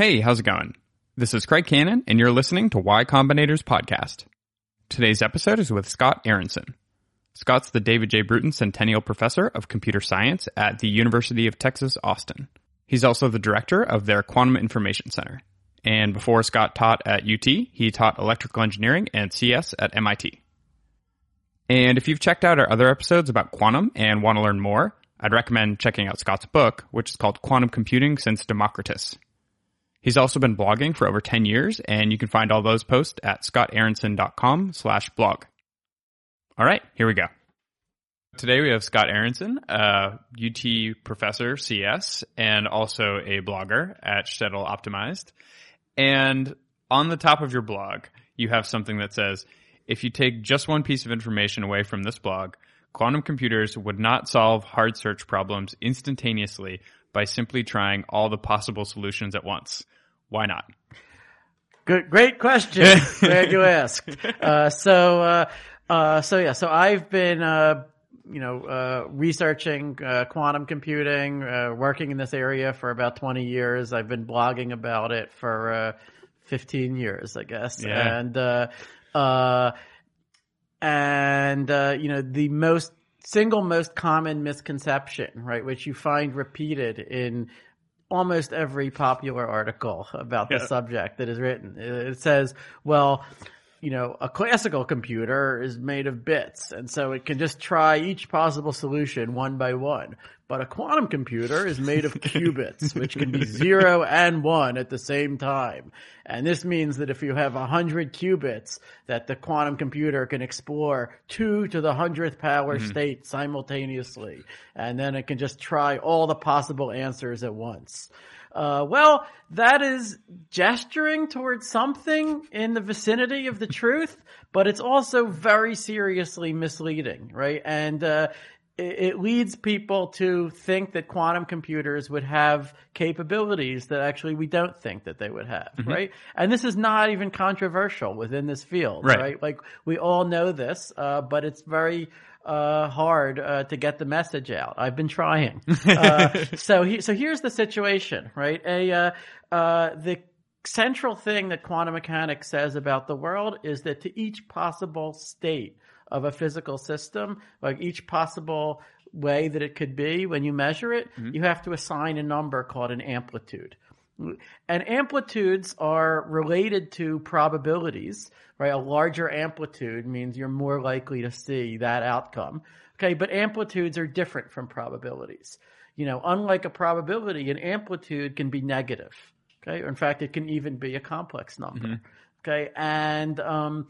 Hey, how's it going? This is Craig Cannon, and you're listening to Y Combinator's podcast. Today's episode is with Scott Aaronson. Scott's the David J. Bruton Centennial Professor of Computer Science at the University of Texas, Austin. He's also the director of their Quantum Information Center. And before Scott taught at UT, he taught electrical engineering and CS at MIT. And if you've checked out our other episodes about quantum and want to learn more, I'd recommend checking out Scott's book, which is called Quantum Computing Since Democritus. He's also been blogging for over 10 years, and you can find all those posts at scottaaronson.com slash blog. All right, here we go. Today we have Scott Aaronson, a UT professor, CS, and also a blogger at Shtetl Optimized. And on the top of your blog, you have something that says, if you take just one piece of information away from this blog, quantum computers would not solve hard search problems instantaneously by simply trying all the possible solutions at once. Why not? Good, great question. Glad you asked. Uh, so, uh, uh, so yeah, so I've been, uh, you know, uh, researching uh, quantum computing, working in this area for about 20 years. I've been blogging about it for 15 years, I guess. Yeah. And, and, you know, the most single most common misconception, right, which you find repeated in almost every popular article about the subject that is written. It says, well, you know, a classical computer is made of bits, and so it can just try each possible solution one by one. But a quantum computer is made of qubits, which can be zero and one at the same time. And this means that if you have a hundred qubits, that the quantum computer can explore two to the hundredth power mm-hmm. state simultaneously. And then it can just try all the possible answers at once. Uh, well, that is gesturing towards something in the vicinity of the truth, but it's also very seriously misleading, right? And, uh, it leads people to think that quantum computers would have capabilities that actually we don't think that they would have, right? And this is not even controversial within this field, Right. right? Like we all know this, uh, but it's very uh, hard uh, to get the message out. I've been trying. uh, so he, so here's the situation, right? A uh, uh, the central thing that quantum mechanics says about the world is that to each possible state of a physical system, like each possible way that it could be when you measure it, you have to assign a number called an amplitude. And amplitudes are related to probabilities, right? A larger amplitude means you're more likely to see that outcome. Okay, but amplitudes are different from probabilities. You know, unlike a probability, an amplitude can be negative. Okay, or in fact, it can even be a complex number. Okay, and um,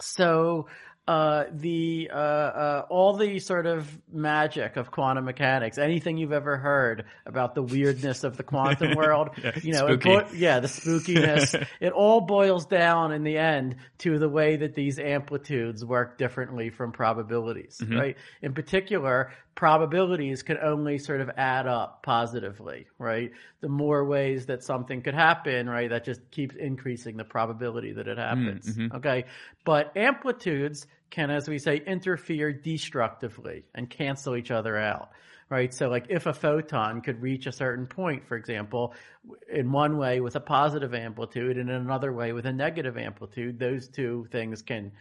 so uh, the uh, uh, all the sort of magic of quantum mechanics, anything you've ever heard about the weirdness of the quantum world, Yeah, you know, bo- yeah, the spookiness, it all boils down in the end to the way that these amplitudes work differently from probabilities, right? In particular, probabilities can only sort of add up positively, right? The more ways that something could happen, right, that just keeps increasing the probability that it mm-hmm. happens. Okay. But amplitudes can, as we say, interfere destructively and cancel each other out. Right. So like if a photon could reach a certain point, for example, in one way with a positive amplitude and in another way with a negative amplitude, those two things can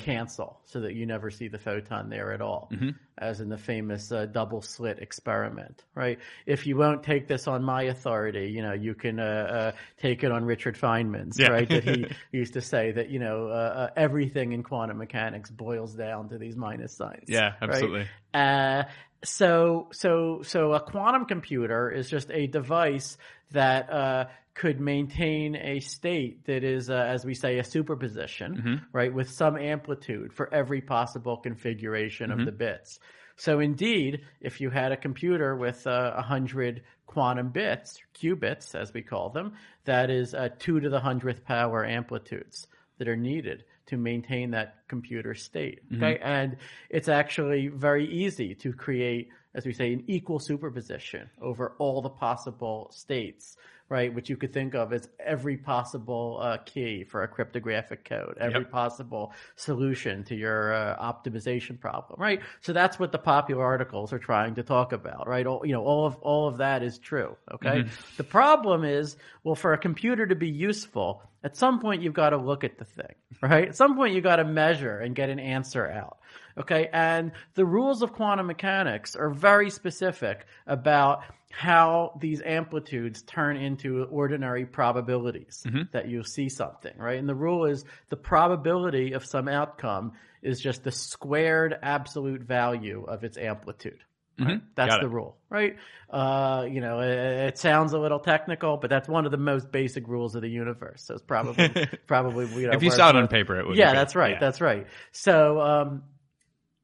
cancel so that you never see the photon there at all. As in the famous uh, double slit experiment, right? If you won't take this on my authority, you know, you can uh, uh, take it on Richard Feynman's, Yeah. right? That he used to say that, you know, uh, uh, everything in quantum mechanics boils down to these minus signs. Yeah, right? absolutely. Uh, so, so, so a quantum computer is just a device that, uh, could maintain a state that is, uh, as we say, a superposition, right, with some amplitude for every possible configuration of the bits. So indeed, if you had a computer with uh, a hundred quantum bits, qubits as we call them, that is uh, two to the hundredth power amplitudes that are needed to maintain that computer state. Okay, and it's actually very easy to create as we say, an equal superposition over all the possible states, right? Which you could think of as every possible uh, key for a cryptographic code, every Yep. possible solution to your uh, optimization problem, right? So that's what the popular articles are trying to talk about, right? All, you know, all of all of that is true. Okay. The problem is, well, for a computer to be useful, at some point you've got to look at the thing, right? At some point you've got to measure and get an answer out. Okay. And the rules of quantum mechanics are very specific about how these amplitudes turn into ordinary probabilities mm-hmm. that you see something, right? And the rule is the probability of some outcome is just the squared absolute value of its amplitude. Right? That's Got the it. rule, right? Uh, you know, it, it sounds a little technical, but that's one of the most basic rules of the universe. So it's probably, probably, you know, If you saw it on paper, it would. yeah, that's right. Yeah. That's right. So, um,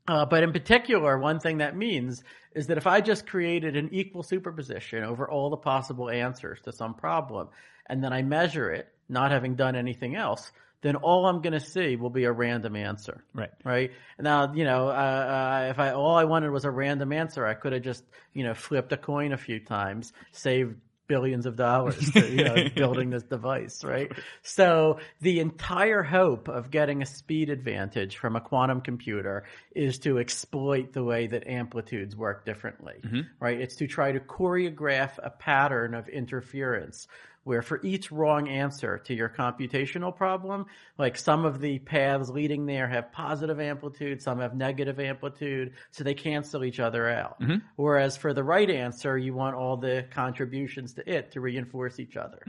uh, but in particular, one thing that means is that if I just created an equal superposition over all the possible answers to some problem, and then I measure it, not having done anything else, then all I'm going to see will be a random answer. Right. Right. Now, you know, uh, uh, if I all I wanted was a random answer, I could have just, you know, flipped a coin a few times, saved billions of dollars to, you know, building this device, right? So the entire hope of getting a speed advantage from a quantum computer is to exploit the way that amplitudes work differently, right? It's to try to choreograph a pattern of interference where for each wrong answer to your computational problem, like some of the paths leading there have positive amplitude, some have negative amplitude, so they cancel each other out. Whereas for the right answer, you want all the contributions to it to reinforce each other,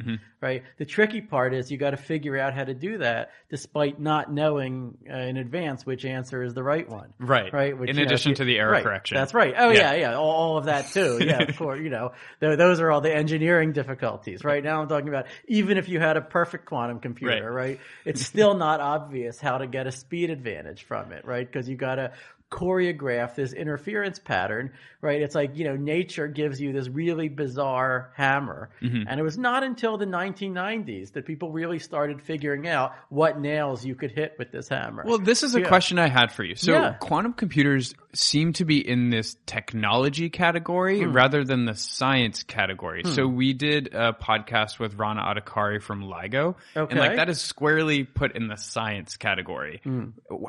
right? The tricky part is you got to figure out how to do that despite not knowing uh, in advance which answer is the right one. Right. Right. Which, In you know, addition to the error right, correction. That's right. Oh Yeah. yeah, yeah. All, all of that too. Yeah, of course. You know, th- those are all the engineering difficulties. Right now, I'm talking about even if you had a perfect quantum computer, Right. right? It's still not obvious how to get a speed advantage from it, right? Because you got to choreograph this interference pattern, right? It's like, you know, nature gives you this really bizarre hammer. Mm-hmm. And it was not until the 1990s that people really started figuring out what nails you could hit with this hammer. Well, this is a Yeah. question I had for you. So, Yeah. quantum computers seem to be in this technology category Hmm. rather than the science category. So, we did a podcast with Rana Adhikari from LIGO, and like Hmm. that is squarely put in the science category.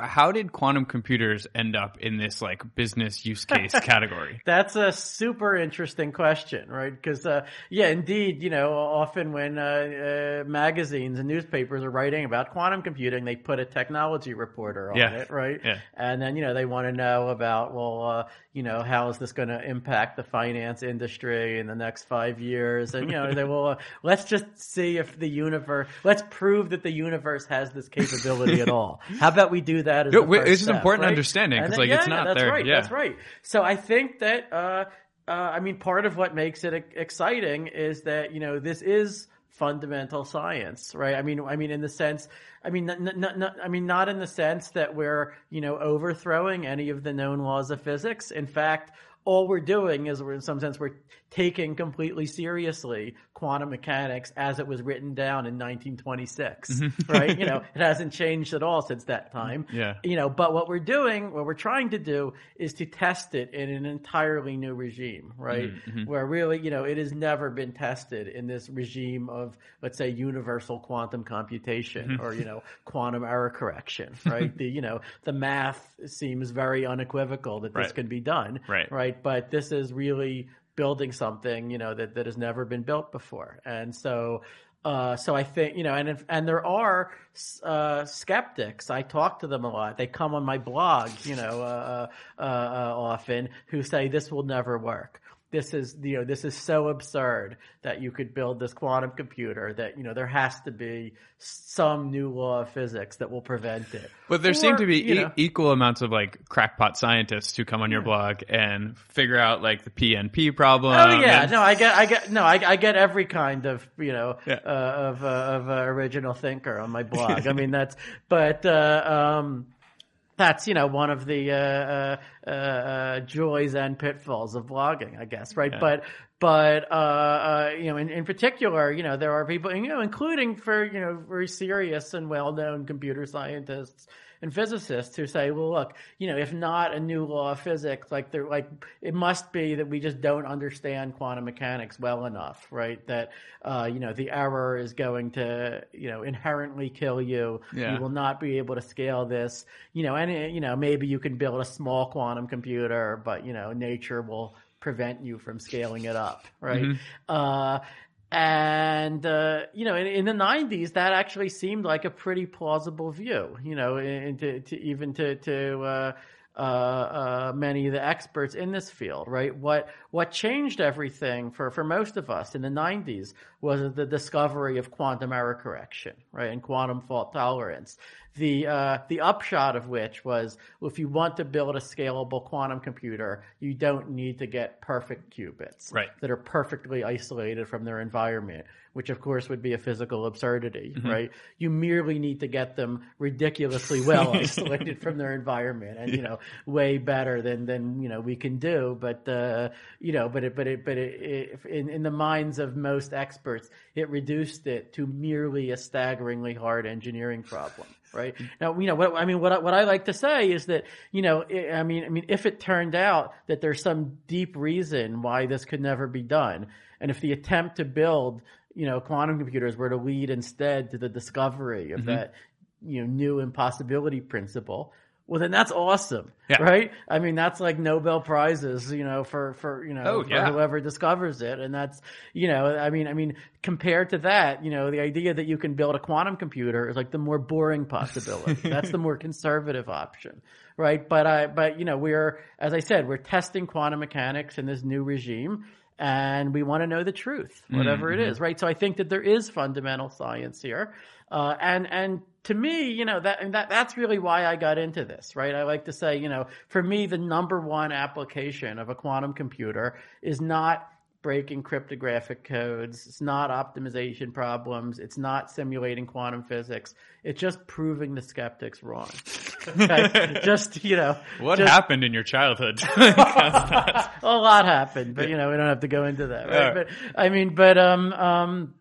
How did quantum computers end up in this like business use case category? That's a super interesting question, right? Because, uh, yeah, indeed, you know, often when uh, uh, magazines and newspapers are writing about quantum computing, they put a technology reporter on Yeah. it, right? Yeah. And then, you know, they want to know about, well, uh, you know, how is this going to impact the finance industry in the next five years? And, you know, they will, uh, let's just see if the universe, let's prove that the universe has this capability at all. How about we do that as No, the wait, first it's an important right? understanding, because, like, it's not that's there. Right, Yeah. That's right. So I think that, uh, uh, I mean, part of what makes it exciting is that you know this is fundamental science, right? I mean, I mean, in the sense, I mean, n- n- n- I mean, not in the sense that we're you know overthrowing any of the known laws of physics. In fact, all we're doing is we're in some sense we're taking completely seriously quantum mechanics as it was written down in 1926, mm-hmm. right? You know, it hasn't changed at all since that time Yeah. you know, but what we're doing, what we're trying to do is to test it in an entirely new regime, right? Mm-hmm, mm-hmm. Where really, you know, it has never been tested in this regime of, let's say, universal quantum computation or, you know, quantum error correction, right? the, you know, the math seems very unequivocal that this Right. can be done, Right. Right. But this is really building something, you know, that, that has never been built before. And so, uh, so I think you know, and if, and there are uh, skeptics. I talk to them a lot. They come on my blog, you know, uh, uh, uh, often who say this will never work. This is you know this is so absurd that you could build this quantum computer that you know there has to be some new law of physics that will prevent it. But there seem to be you e- equal amounts of like crackpot scientists who come on your blog and figure out like the PNP problem. Oh yeah, and- no, I get, I get, no, I, I get every kind of, you know, Yeah. uh, of uh, of uh, original thinker on my blog. I mean, that's, but uh, um, that's you know one of the uh, uh, uh, joys and pitfalls of blogging, I guess, right? But but uh, uh, you know, in, in particular, you know, there are people, you know, including for you know very serious and well-known computer scientists and physicists who say, well, look, you know, if not a new law of physics, like they're like, it must be that we just don't understand quantum mechanics well enough, right? That, uh, you know, the error is going to, you know, inherently kill you. Yeah. You will not be able to scale this, you know, and, you know, maybe you can build a small quantum computer, but, you know, nature will prevent you from scaling it up, right? Uh, and uh, you know, in, in the '90s, that actually seemed like a pretty plausible view. You know, to, to even to to uh, uh, uh, many of the experts in this field, right? What what changed everything for for most of us in the '90s was the discovery of quantum error correction, right, and quantum fault tolerance. The uh, the upshot of which was, well, if you want to build a scalable quantum computer, you don't need to get perfect qubits Right. that are perfectly isolated from their environment, which of course would be a physical absurdity, right? You merely need to get them ridiculously well isolated from their environment, and you know, way better than than you know we can do. But uh, you know, but it but it but it, it in in the minds of most experts, it reduced it to merely a staggeringly hard engineering problem. Right now, you know what I mean. What I, what I like to say is that you know, I I mean, I mean, if it turned out that there's some deep reason why this could never be done, and if the attempt to build you know quantum computers were to lead instead to the discovery of mm-hmm. that you know new impossibility principle, well then that's awesome, Yeah. right? I mean, that's like Nobel prizes, you know, for for you know Oh, for yeah. whoever discovers it, and that's you know, I mean, I mean, compared to that, you know, the idea that you can build a quantum computer is like the more boring possibility. that's the more conservative option, right? But I, but you know, we're as I said, we're testing quantum mechanics in this new regime. And we want to know the truth, whatever it is, right? So I think that there is fundamental science here, uh, and and to me, you know that and that that's really why I got into this, right? I like to say, you know, for me, the number one application of a quantum computer is not breaking cryptographic codes. It's not optimization problems. It's not simulating quantum physics. It's just proving the skeptics wrong. Okay? just you know, What just- happened in your childhood? a lot happened, but you know, we don't have to go into that, right? Yeah. But I mean, but um, um,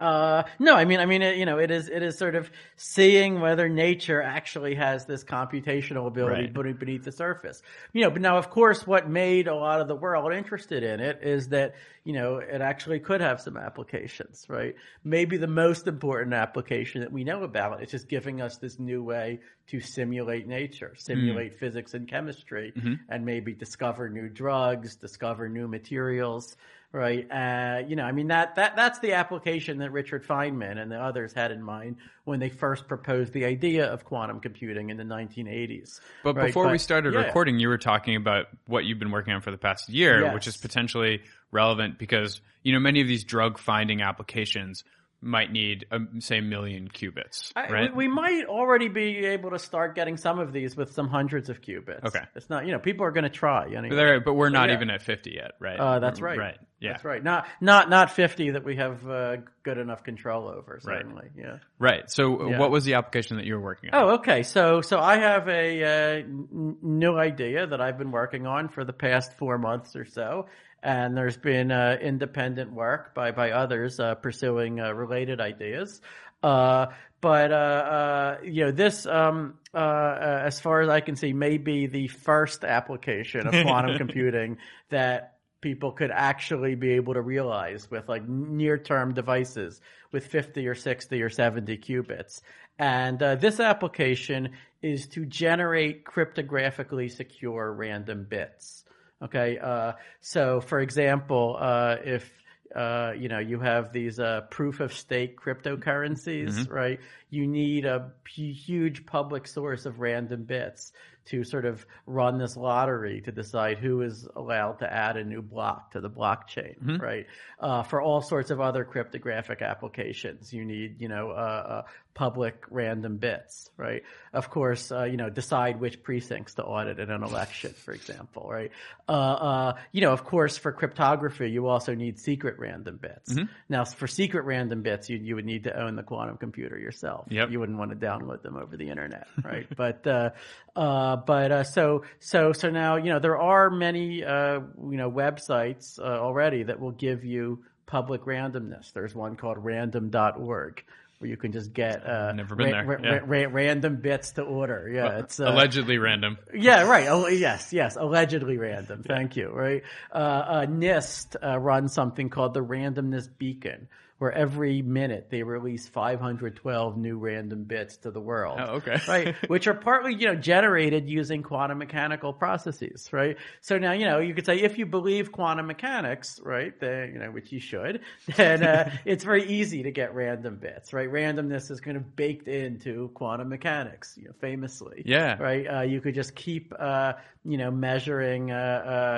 uh, no, I mean, I mean, it, you know, it is, it is sort of seeing whether nature actually has this computational ability Right. beneath, beneath the surface. You know, but now, of course, what made a lot of the world interested in it is that, you know, it actually could have some applications, right? Maybe the most important application that we know about is just giving us this new way to simulate nature, simulate physics and chemistry, and maybe discover new drugs, discover new materials right? Uh, you know, I mean that that that's the application that Richard Feynman and the others had in mind when they first proposed the idea of quantum computing in the 1980s. But right? before we started yeah. recording, you were talking about what you've been working on for the past year, Yes. which is potentially relevant because, you know, many of these drug finding applications might need, um, say, a million qubits, I- right? we, we might already be able to start getting some of these with some hundreds of qubits. Okay. it's not you know people are going to try. Anyway. but, but we're not yeah. even at 50 yet, right? Uh, that's right. Right. Yeah. That's right. Not not not 50 that we have uh, good enough control over. Right. Certainly, yeah. Right. So Yeah. what was the application that you were working on? Oh, okay. So, so I have a uh, n- new idea that I've been working on for the past four months or so, and there's been uh, independent work by by others uh, pursuing uh, related ideas. Uh, but uh, uh, you know, this, um, uh, uh, as far as I can see, may be the first application of quantum computing that people could actually be able to realize with like near term devices with 50 or 60 or 70 qubits. And uh, this application is to generate cryptographically secure random bits. Okay. Uh, so for example, uh, if uh, you know, you have these uh, proof of stake cryptocurrencies, right? You need a huge public source of random bits to sort of run this lottery to decide who is allowed to add a new block to the blockchain, right? Uh, for all sorts of other cryptographic applications, you need, you know, uh, uh, public random bits, right? Of course, uh, you know, decide which precincts to audit in an election, for example, right? Uh, uh, you know, of course, for cryptography, you also need secret random bits. Now, for secret random bits, you, you would need to own the quantum computer yourself. Yep. You wouldn't want to download them over the internet, right? but, uh, uh, but uh, so so so now you know there are many uh, you know websites uh, already that will give you public randomness. There's one called random.org where you can just get uh, Never been there, yeah. ra- random bits to order. Yeah, it's uh, Allegedly random. yeah, right. Oh, yes, yes. Allegedly random. Thank you. Right. Uh, uh, NIST uh, runs something called the Randomness Beacon, where every minute they release 512 new random bits to the world. Oh, okay. right. Which are partly, you know, generated using quantum mechanical processes. Right. So now, you know, you could say if you believe quantum mechanics, right, then, you know, which you should, then uh, it's very easy to get random bits. Right. Randomness is kind of baked into quantum mechanics, you know, famously Yeah. right? Uh, you could just keep, uh, you know, measuring uh,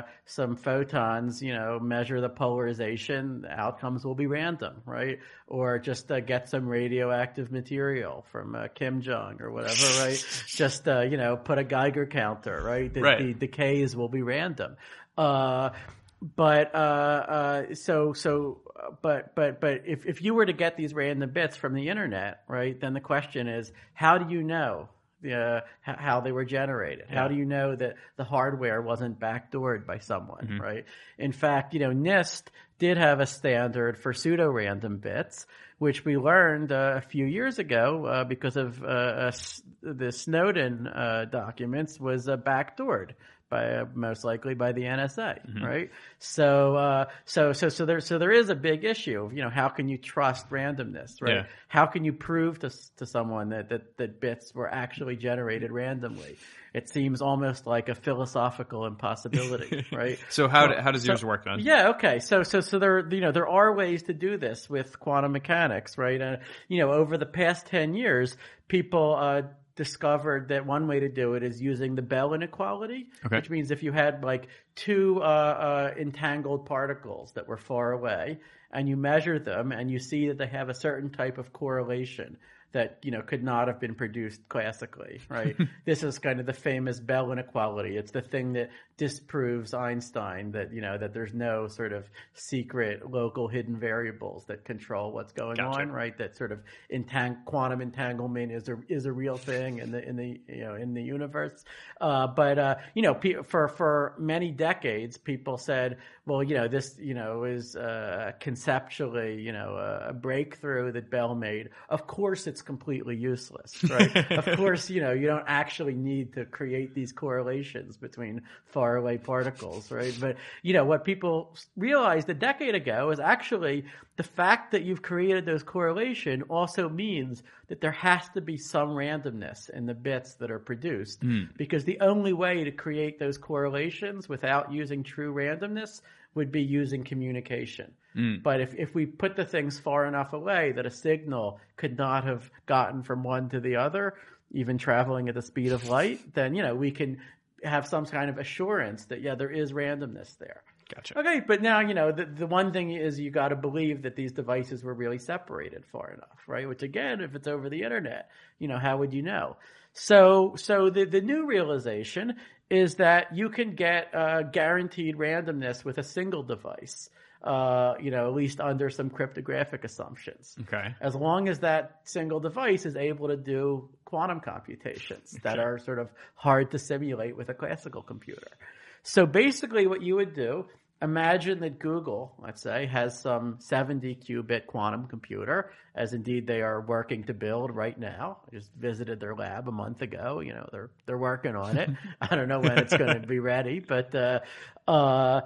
uh, some photons, you know, measure the polarization. The outcomes will be random, right? Or just uh, get some radioactive material from uh, Kim Jong or whatever, right? just, uh, you know, put a Geiger counter, right? The, Right. the decays will be random. Uh, but uh, uh, so so but but but if if you were to get these random bits from the internet, right? Then the question is, how do you know? Uh, how they were generated? How do you know that the hardware wasn't backdoored by someone, right? In fact, you know, NIST did have a standard for pseudo random bits, which we learned uh, a few years ago uh, because of uh, uh, the Snowden uh, documents was uh, backdoored by uh, most likely by the NSA, right? So, uh, so, so, so there, so there is a big issue. of, You know, how can you trust randomness, right? Yeah. How can you prove to to someone that that that bits were actually generated randomly? It seems almost like a philosophical impossibility, right? So how d- how does yours work then? Yeah. Okay. So so so there you know there are ways to do this with quantum mechanics, right? Uh, you know, over the past ten years, people uh, discovered that one way to do it is using the Bell inequality, Okay. which means if you had like two uh, uh, entangled particles that were far away, and you measure them, and you see that they have a certain type of correlation that you know could not have been produced classically, right? this is kind of the famous Bell inequality. It's the thing that disproves Einstein that you know that there's no sort of secret local hidden variables that control what's going Gotcha. on, right? That sort of entang- quantum entanglement is a is a real thing in the in the you know in the universe. Uh, but uh, you know, pe- for for many decades, people said, well, you know, this you know is uh, conceptually you know a, a breakthrough that Bell made. Of course, it's completely useless, right? of course, you know, you don't actually need to create these correlations between faraway particles, right? But you know, what people realized a decade ago is actually the fact that you've created those correlation also means that there has to be some randomness in the bits that are produced hmm. because the only way to create those correlations without using true randomness would be using communication. Mm. But if, if we put the things far enough away that a signal could not have gotten from one to the other, even traveling at the speed of light, then, you know, we can have some kind of assurance that, yeah, there is randomness there. Gotcha. Okay, but now you know the the one thing is you got to believe that these devices were really separated far enough, right? Which again, if it's over the internet, you know how would you know? So so the the new realization is that you can get uh, guaranteed randomness with a single device. Uh, you know, at least under some cryptographic assumptions Okay. as long as that single device is able to do quantum computations that are sort of hard to simulate with a classical computer. So basically what you would do, imagine that Google, let's say, has some 70 qubit quantum computer, as indeed they are working to build right now. I just visited their lab a month ago. You know, they're, they're working on it. I don't know when it's going to be ready, but, uh, uh,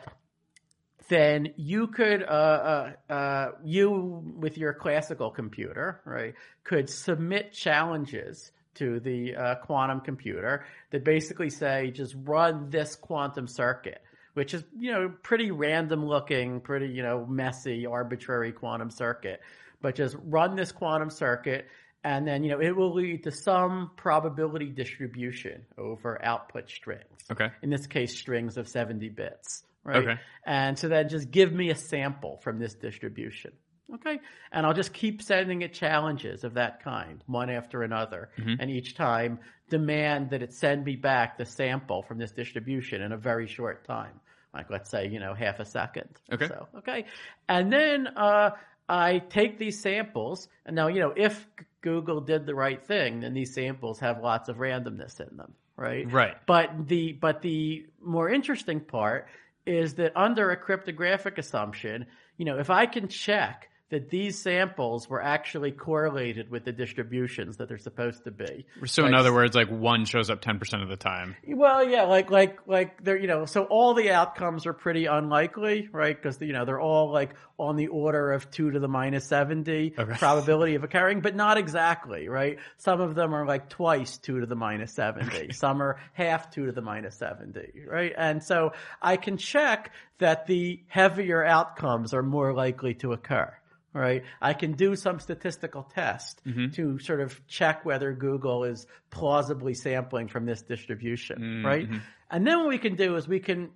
then you could, uh, uh, uh, you with your classical computer, right, could submit challenges to the uh, quantum computer that basically say just run this quantum circuit, which is you know pretty random looking, pretty you know messy, arbitrary quantum circuit, but just run this quantum circuit. And then, you know, it will lead to some probability distribution over output strings. Okay. in this case strings of 70 bits right? Okay. and so then just give me a sample from this distribution. Okay? And i'll just keep sending it challenges of that kind one after another. Mm-hmm. And each time demand that it send me back the sample from this distribution in a very short time like let's say you know half a second Okay. so okay and then uh I take these samples, and now you know if Google did the right thing, then these samples have lots of randomness in them, right? Right. But the but the more interesting part is that under a cryptographic assumption, you know, if I can check that these samples were actually correlated with the distributions that they're supposed to be. So in other words, like one shows up 10% of the time. Well, yeah, like like like they're you know, so all the outcomes are pretty unlikely, right? Because you know they're all like on the order of two to the minus seventy Okay. probability of occurring, but not exactly, right? Some of them are like twice two to the minus seventy. Some are half two to the minus seventy, right? And so I can check that the heavier outcomes are more likely to occur. Right. I can do some statistical test mm-hmm. to sort of check whether Google is plausibly sampling from this distribution. Mm-hmm. Right. And then what we can do is we can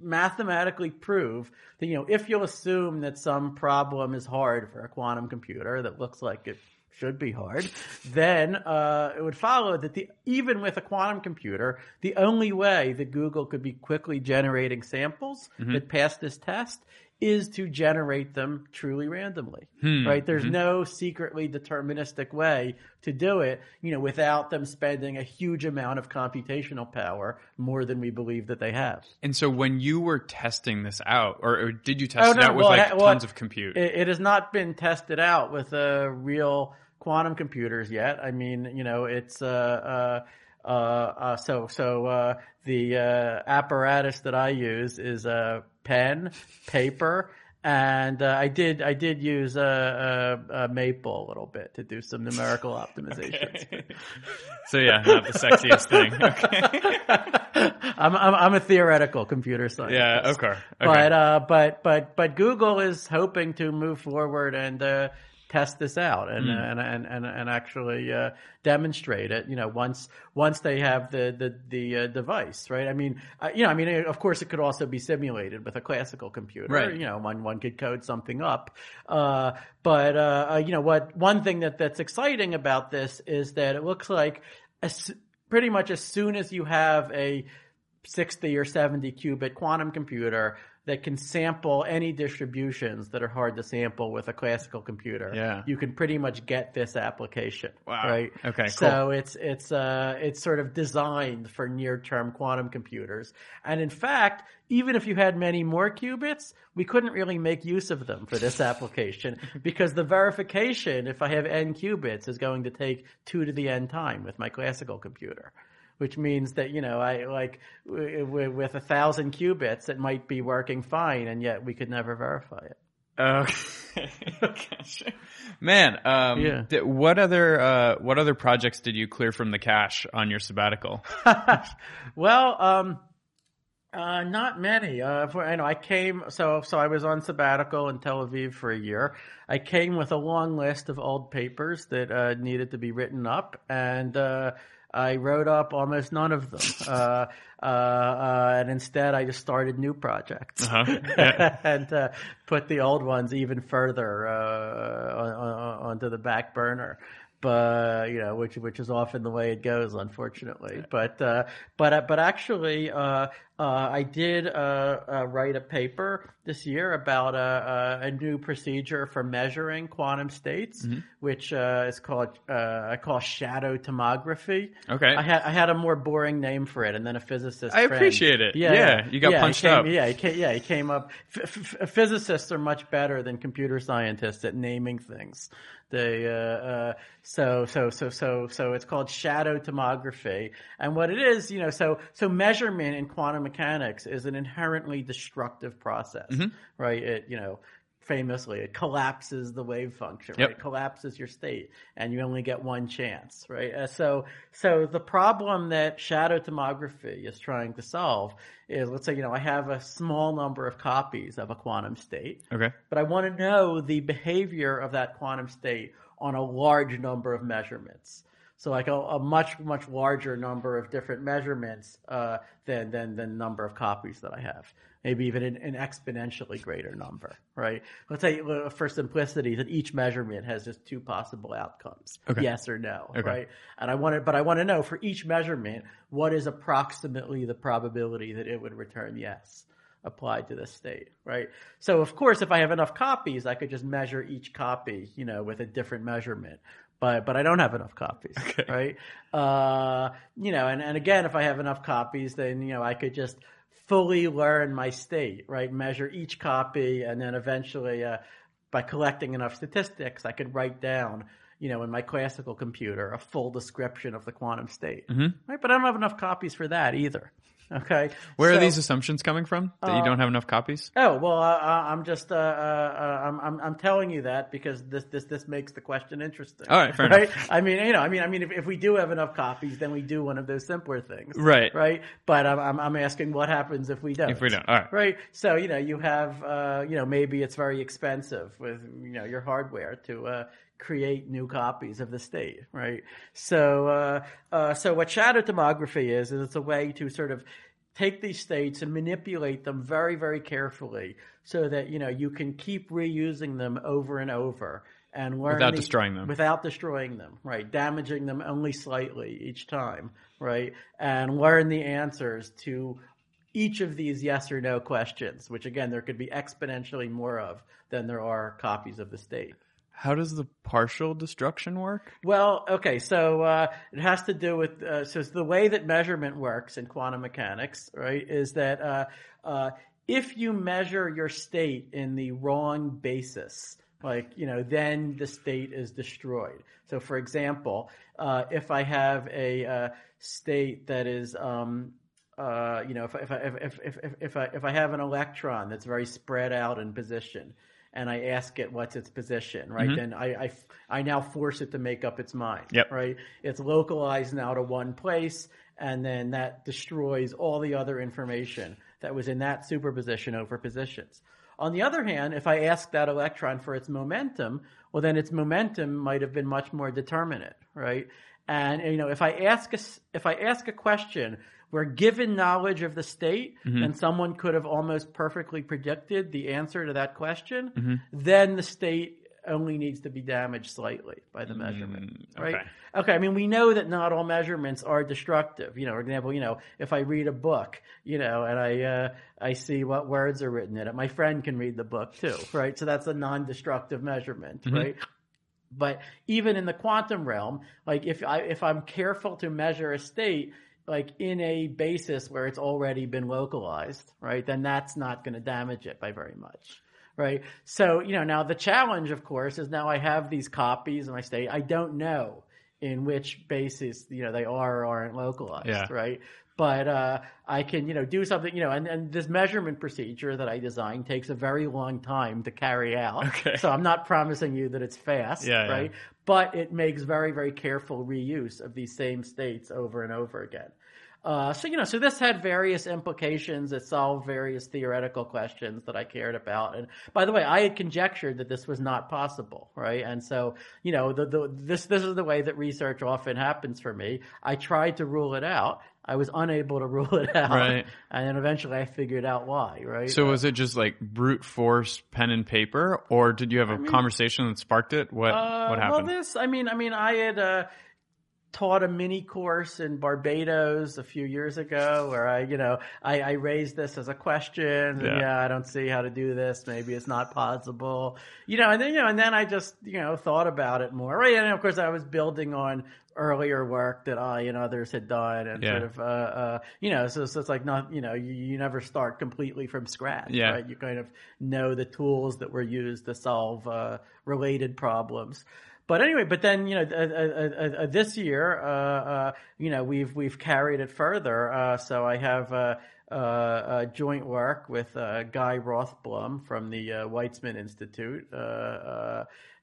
mathematically prove that, you know, if you'll assume that some problem is hard for a quantum computer that looks like it should be hard, then uh, it would follow that the even with a quantum computer, the only way that Google could be quickly generating samples mm-hmm. that pass this test is to generate them truly randomly. Right? There's no secretly deterministic way to do it, you know, without them spending a huge amount of computational power, more than we believe that they have. And so when you were testing this out, or, or did you test Oh, it no, out with like well, tons of compute? It, it has not been tested out with uh, real quantum computers yet. I mean, you know, it's uh, uh, uh, uh, so so uh, the uh, apparatus that I use is a pen, paper. And uh, I did I did use a, Maple a little bit to do some numerical optimizations. so yeah, not the sexiest thing. Okay. I'm, I'm I'm a theoretical computer scientist. Yeah, okay. okay. But uh, but but but Google is hoping to move forward and uh, test this out and and, and and and actually uh, demonstrate it. You know, once once they have the the the uh, device, right? I mean, uh, you know, I mean, of course, it could also be simulated with a classical computer. Right. You know, one one could code something up. Uh, but uh, uh, you know, what one thing that that's exciting about this is that it looks like as, pretty much as soon as you have a 60 or 70 qubit quantum computer that can sample any distributions that are hard to sample with a classical computer. Yeah. You can pretty much get this application. Wow. Right. Okay, So it's it's uh it's sort of designed for near term quantum computers. And in fact, even if you had many more qubits, we couldn't really make use of them for this application because the verification, if I have n qubits, is going to take two to the n time with my classical computer which means that you know I like with a thousand qubits it might be working fine, and yet we could never verify it. Okay. Man, um, Yeah. what other uh, what other projects did you clear from the cache on your sabbatical? well, um, uh, not many. Uh, for, I know I came so so I was on sabbatical in Tel Aviv for a year. I came with a long list of old papers that uh, needed to be written up, and uh, I wrote up almost none of them. Uh, uh, uh, and instead, I just started new projects Uh-huh. Yeah. and uh, put the old ones even further uh, on, on, onto the back burner. But you know, which which is often the way it goes, unfortunately. But uh, but but actually, uh, uh, I did uh, uh, write a paper this year about a, a, a new procedure for measuring quantum states, which uh, is called uh, I call shadow tomography. Okay. I had I had a more boring name for it, and then a physicist. I friend- appreciate it. Yeah, yeah, you got he punched came- up. Yeah, he came, yeah, he came up. F- f- physicists are much better than computer scientists at naming things. They uh, uh, so so so so so it's called shadow tomography, and what it is, you know, so so measurement in quantum mechanics is an inherently destructive process, Mm-hmm. right? It you know famously it collapses the wave function Yep. right it collapses your state and you only get one chance right uh, so so the problem that shadow tomography is trying to solve is let's say you know i have a small number of copies of a quantum state Okay. but i want to know the behavior of that quantum state on a large number of measurements so like a, a much much larger number of different measurements uh, than than the number of copies that I have. Maybe even an, an exponentially greater number, right? Let's say for simplicity that each measurement has just two possible outcomes, Okay. yes or no, Okay. right? And I want to, but I want to know for each measurement what is approximately the probability that it would return yes. applied to this state, right? So of course, if I have enough copies, I could just measure each copy, you know, with a different measurement. But but I don't have enough copies, Okay. right? Uh, you know, and, and again, if I have enough copies, then you know I could just fully learn my state, right? Measure each copy, and then eventually, uh, by collecting enough statistics, I could write down, you know, in my classical computer, a full description of the quantum state, Mm-hmm. right? But I don't have enough copies for that either. Okay, Where are these assumptions coming from that you don't have enough copies? Oh well, uh, uh, I'm just uh, uh, uh, I'm, I'm I'm telling you that because this this this makes the question interesting. All right, fair right? enough. I mean, you know, I mean, I mean, if, if we do have enough copies, then we do one of those simpler things, Right. Right. But I'm I'm, I'm asking what happens if we don't. If we don't, all right. Right. So you know, you have uh, you know maybe it's very expensive with you know your hardware to. Create new copies of the state, right? So, uh, uh, so what shadow tomography is, is it's a way to sort of take these states and manipulate them very, very carefully so that, you know, you can keep reusing them over and over and learn Without destroying them. Without destroying them, right? Damaging them only slightly each time, right? And learn the answers to each of these yes or no questions, which again, there could be exponentially more of than there are copies of the state. How does the partial destruction work? Well, okay, so uh, it has to do with uh, so the way that measurement works in quantum mechanics, right? Is that uh, uh, if you measure your state in the wrong basis, like you know, then the state is destroyed. So, for example, uh, if I have a uh, state that is um, you know, if, if, I- if, if, if, if, I, if I have an electron that's very spread out in position and I ask it what's its position, right, mm-hmm. then I, I, I now force it to make up its mind, Yep. right? It's localized now to one place and then that destroys all the other information that was in that superposition over positions. On the other hand, if I ask that electron for its momentum, well, then its momentum might have been much more determinate, right? And you know, if I ask a if I ask a question where given knowledge of the state, mm-hmm. and someone could have almost perfectly predicted the answer to that question, mm-hmm. then the state only needs to be damaged slightly by the mm, measurement, right? okay. Okay, I mean, we know that not all measurements are destructive. You know, for example, you know, if I read a book, you know, and I uh, I see what words are written in it, my friend can read the book too, right? So that's a non-destructive measurement, mm-hmm. right? But even in the quantum realm, like if I if I'm careful to measure a state, like in a basis where it's already been localized, right, then that's not going to damage it by very much. Right. So, you know, now the challenge, of course, is now I have these copies of my state. I don't know in which basis, you know, they are or aren't localized. Yeah. Right. But uh, I can, you know, do something, you know, and, and this measurement procedure that I designed takes a very long time to carry out. Okay. So I'm not promising you that it's fast, Yeah, yeah. right? But it makes very, very careful reuse of these same states over and over again. Uh, so you know, so this had various implications. It solved various theoretical questions that I cared about. And by the way, I had conjectured that this was not possible, right? And so you know, the, the this this is the way that research often happens for me. I tried to rule it out. I was unable to rule it out, Right. And then eventually, I figured out why, right? So was it just like brute force pen and paper, or did you have a conversation that sparked it? What Uh, what happened? Well, this, I mean, I mean, I had uh, taught a mini course in Barbados a few years ago, where I, you know, I, I raised this as a question. and, Yeah. yeah, I don't see how to do this. Maybe it's not possible, you know. And then, you know, and then I just, you know, thought about it more, right? And of course, I was building on earlier work that I and others had done, and Yeah. sort of, uh, uh, you know, so, so it's like not, you know, you, you never start completely from scratch, Yeah. right? You kind of know the tools that were used to solve uh, related problems. But anyway, but then you know, uh, uh, uh, uh, this year, uh, uh, you know, we've we've carried it further. Uh, so I have uh, uh, uh, joint work with uh, Guy Rothblum from the uh, Weizmann Institute.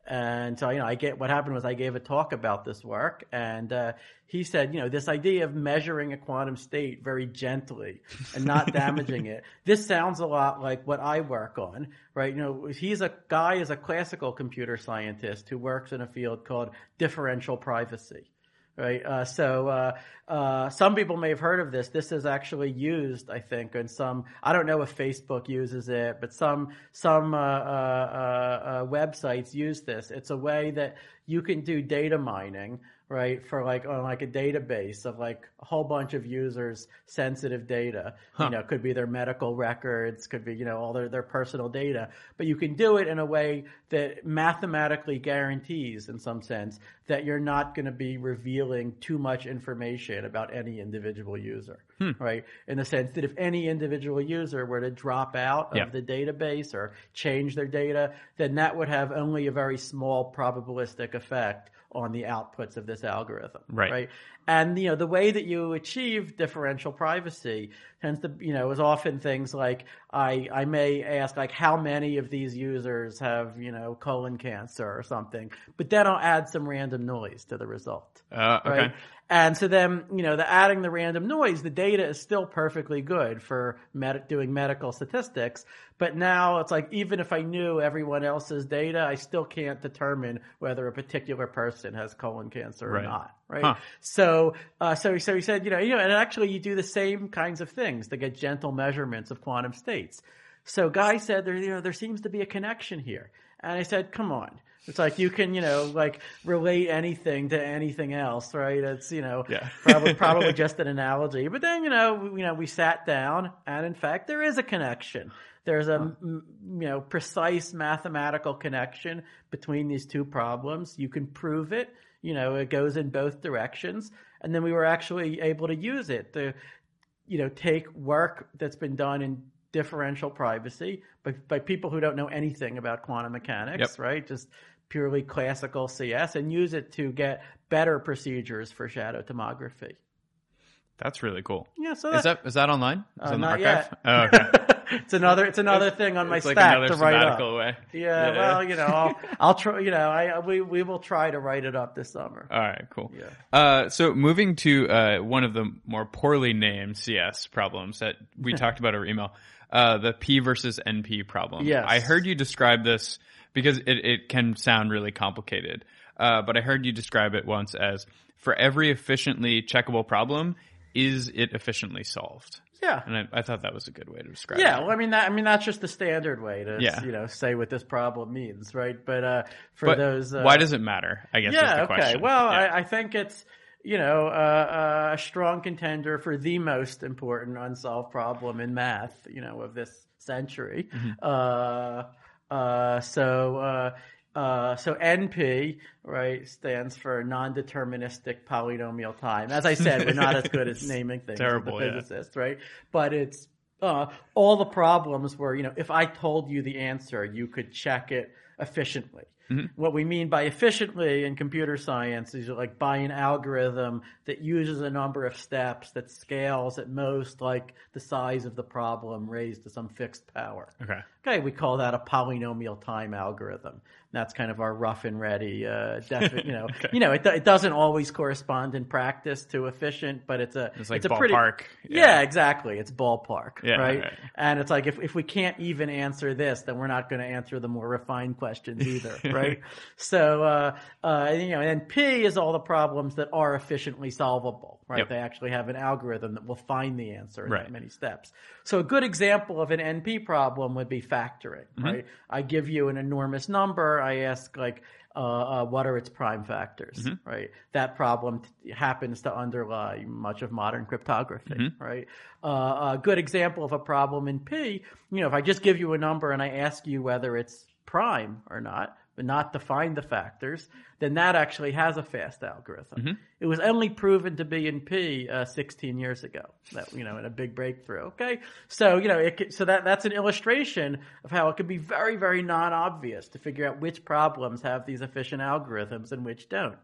And so, you know, I get what happened was I gave a talk about this work, and uh, he said, you know, this idea of measuring a quantum state very gently and not damaging it. This sounds a lot like what I work on, right? You know, he's a guy is a classical computer scientist who works in a field called differential privacy right? Uh, so uh, uh, some people may have heard of this. This is actually used, I think, in some. I don't know if Facebook uses it, but some some uh, uh, uh, websites use this. It's a way that you can do data mining right for like on like a database of like a whole bunch of users sensitive data. Huh. you know could be their medical records could be you know all their, their personal data. But you can do it in a way that mathematically guarantees in some sense that you're not going to be revealing too much information about any individual user hmm. right in the sense that if any individual user were to drop out of yeah. the database or change their data then that would have only a very small probabilistic effect on the outputs of this algorithm. Right. Right. And, you know, the way that you achieve differential privacy tends to, you know, is often things like I, I may ask like how many of these users have, you know, colon cancer or something, but then I'll add some random noise to the result. Uh, okay. Right? And so then, you know, the adding the random noise, the data is still perfectly good for med- doing medical statistics. But now it's like, even if I knew everyone else's data, I still can't determine whether a particular person has colon cancer right. or not. Right. Huh. So, uh, so, so he said, you know, you know, and actually you do the same kinds of things to get gentle measurements of quantum states. So Guy said there, you know, there seems to be a connection here. And I said, come on. It's like you can, you know, like relate anything to anything else, right? It's, you know, yeah. probably, probably just an analogy. But then, you know, we, you know, we sat down and in fact there is a connection. There's a, huh. you know, precise mathematical connection between these two problems. You can prove it. You know, it goes in both directions. And then we were actually able to use it to, you know, take work that's been done in differential privacy by, by people who don't know anything about quantum mechanics, yep. right? Just purely classical CS and use it to get better procedures for shadow tomography. That's really cool. Yeah. So is that is that online? Is uh, not yet. Oh, okay. it's another it's another it's, thing on my stack like to write up. Way. Yeah, yeah, Well, you know, I'll, I'll try. You know, I we we will try to write it up this summer. All right. Cool. Yeah. Uh, so moving to uh, one of the more poorly named CS problems that we talked about over email, uh, the P versus NP problem. Yes. I heard you describe this because it, it can sound really complicated. Uh, but I heard you describe it once as for every efficiently checkable problem, is it efficiently solved? Yeah, and I, I thought that was a good way to describe yeah, it. Yeah, well, I mean, that, I mean that's just the standard way to yeah. you know say what this problem means, right? But uh, for but those, uh, why does it matter? I guess. Yeah. okay. Question. Well, yeah. I, I, think it's you know uh, a strong contender for the most important unsolved problem in math, you know, of this century. Mm-hmm. Uh, uh, so, uh, uh, so NP, right, stands for non-deterministic polynomial time. As I said, we're not as good as naming things Terrible, as the physicists, yeah. right? But it's, uh, all the problems were, you know, if I told you the answer, you could check it efficiently. Mm-hmm. What we mean by efficiently in computer science is like by an algorithm that uses a number of steps that scales at most like the size of the problem raised to some fixed power. Okay. Okay, we call that a polynomial time algorithm. That's kind of our rough and ready, uh, defi- you know, okay. you know, it, it doesn't always correspond in practice to efficient, but it's a, it's like it's a ballpark. pretty, yeah. yeah. exactly. It's ballpark, yeah, right? right? And it's like, if, if we can't even answer this, then we're not going to answer the more refined questions either, right? so, uh, uh, you know, and P is all the problems that are efficiently solvable, right? Yep. They actually have an algorithm that will find the answer in right. that many steps. So a good example of an NP problem would be factoring, mm-hmm. right? I give you an enormous number. I ask like, uh, uh, what are its prime factors, mm-hmm. right? That problem t- happens to underlie much of modern cryptography, mm-hmm. right? Uh, a good example of a problem in P, you know, if I just give you a number and I ask you whether it's prime or not, but not define the factors, then that actually has a fast algorithm. Mm-hmm. It was only proven to be in P uh, 16 years ago. That you know, in a big breakthrough. Okay, so you know, it, so that that's an illustration of how it could be very, very non-obvious to figure out which problems have these efficient algorithms and which don't.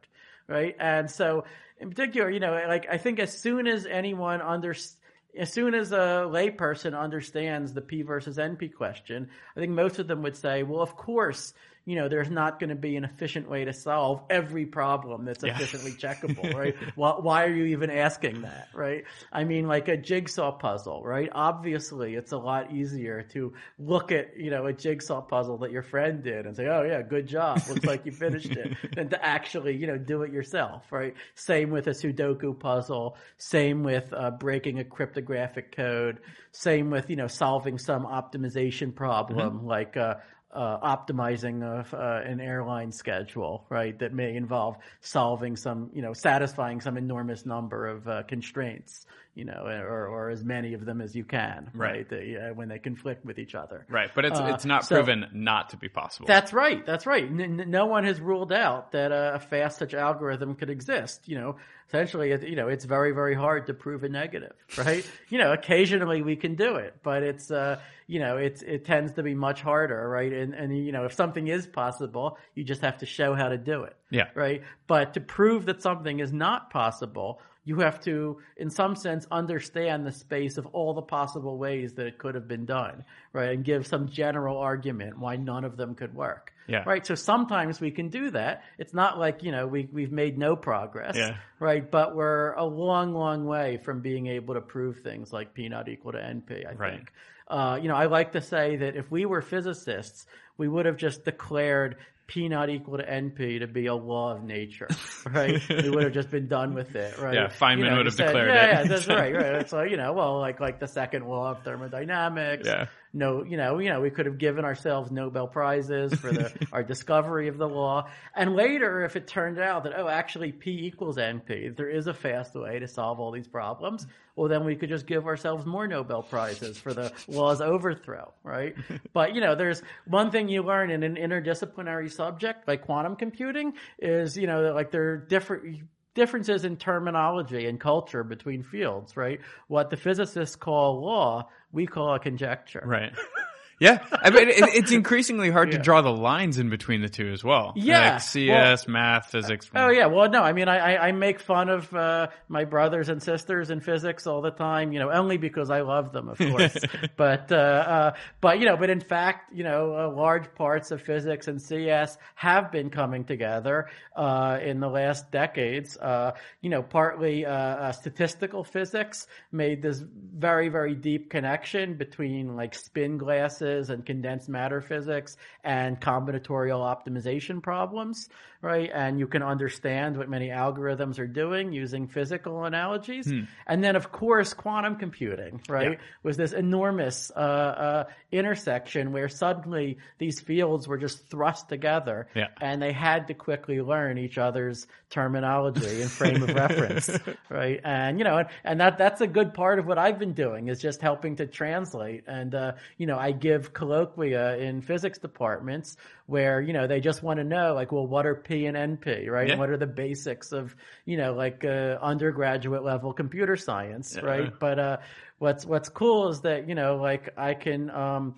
Right, and so in particular, you know, like I think as soon as anyone understands as soon as a layperson understands the P versus NP question, I think most of them would say, well, of course, you know, there's not going to be an efficient way to solve every problem that's Yeah. efficiently checkable, right? why, why are you even asking that, right? I mean, like a jigsaw puzzle, right? Obviously, it's a lot easier to look at, you know, a jigsaw puzzle that your friend did and say, oh yeah, good job. Looks like you finished it than to actually, you know, do it yourself, right? Same with a Sudoku puzzle. Same with uh, breaking a cryptographic code. Same with, you know, solving some optimization problem like, uh, uh, optimizing of uh, an airline schedule, right? That may involve solving some, you know, satisfying some enormous number of uh, constraints, you know, or, or as many of them as you can, Right. right? Uh, when they conflict with each other. Right, but it's Uh, it's not so- proven not to be possible. That's right. That's right. N- no one has ruled out that a, a fast such algorithm could exist. You know, essentially, it, you know, it's very, very hard to prove a negative, right? you know, occasionally we can do it, but it's, uh, you know, it's it tends to be much harder, right? And and you know, if something is possible, you just have to show how to do it, yeah. right? But to prove that something is not possible, you have to, in some sense, understand the space of all the possible ways that it could have been done, right? And give some general argument why none of them could work. Yeah. Right. So sometimes we can do that. It's not like, you know, we, we've made no progress. Yeah. Right. But we're a long, long way from being able to prove things like P not equal to NP, I Right. think. Uh, you know, I like to say that if we were physicists, we would have just declared P not equal to NP to be a law of nature, right? we would have just been done with it, right? Yeah, Feynman You know, would have said, declared yeah, it. Yeah, that's right, right. So, you know, well, like, like the second law of thermodynamics, Yeah. No, you know, you know, we could have given ourselves Nobel prizes for the our discovery of the law. And later, if it turned out that oh, actually P equals NP, there is a fast way to solve all these problems. Well, then we could just give ourselves more Nobel prizes for the law's overthrow, right? but you know, there's one thing you learn in an interdisciplinary subject like quantum computing is you know that like there are different differences in terminology and culture between fields, right? What the physicists call law, we call a conjecture. Right. Yeah, I mean, it, it's increasingly hard to draw the lines in between the two as well. Yeah, like CS, math, physics. Oh yeah, well no, I mean I I, I make fun of uh, my brothers and sisters in physics all the time, you know, only because I love them, of course. but uh, uh, but you know, but in fact, you know, uh, large parts of physics and CS have been coming together uh, in the last decades. Uh, you know, partly uh, statistical physics made this very very deep connection between like spin glasses and condensed matter physics and combinatorial optimization problems, right? And you can understand what many algorithms are doing using physical analogies. And then, of course, quantum computing, right, Yeah. was this enormous uh, uh, intersection where suddenly these fields were just thrust together, Yeah. and they had to quickly learn each other's terminology and frame of reference, right? And you know, and, and that that's a good part of what I've been doing is just helping to translate. And uh, you know, I give colloquia in physics departments where you know they just want to know like, well, what are P and NP, right? Yeah. And what are the basics of you know like uh, undergraduate level computer science, right? But uh, what's what's cool is that you know like I can. Um,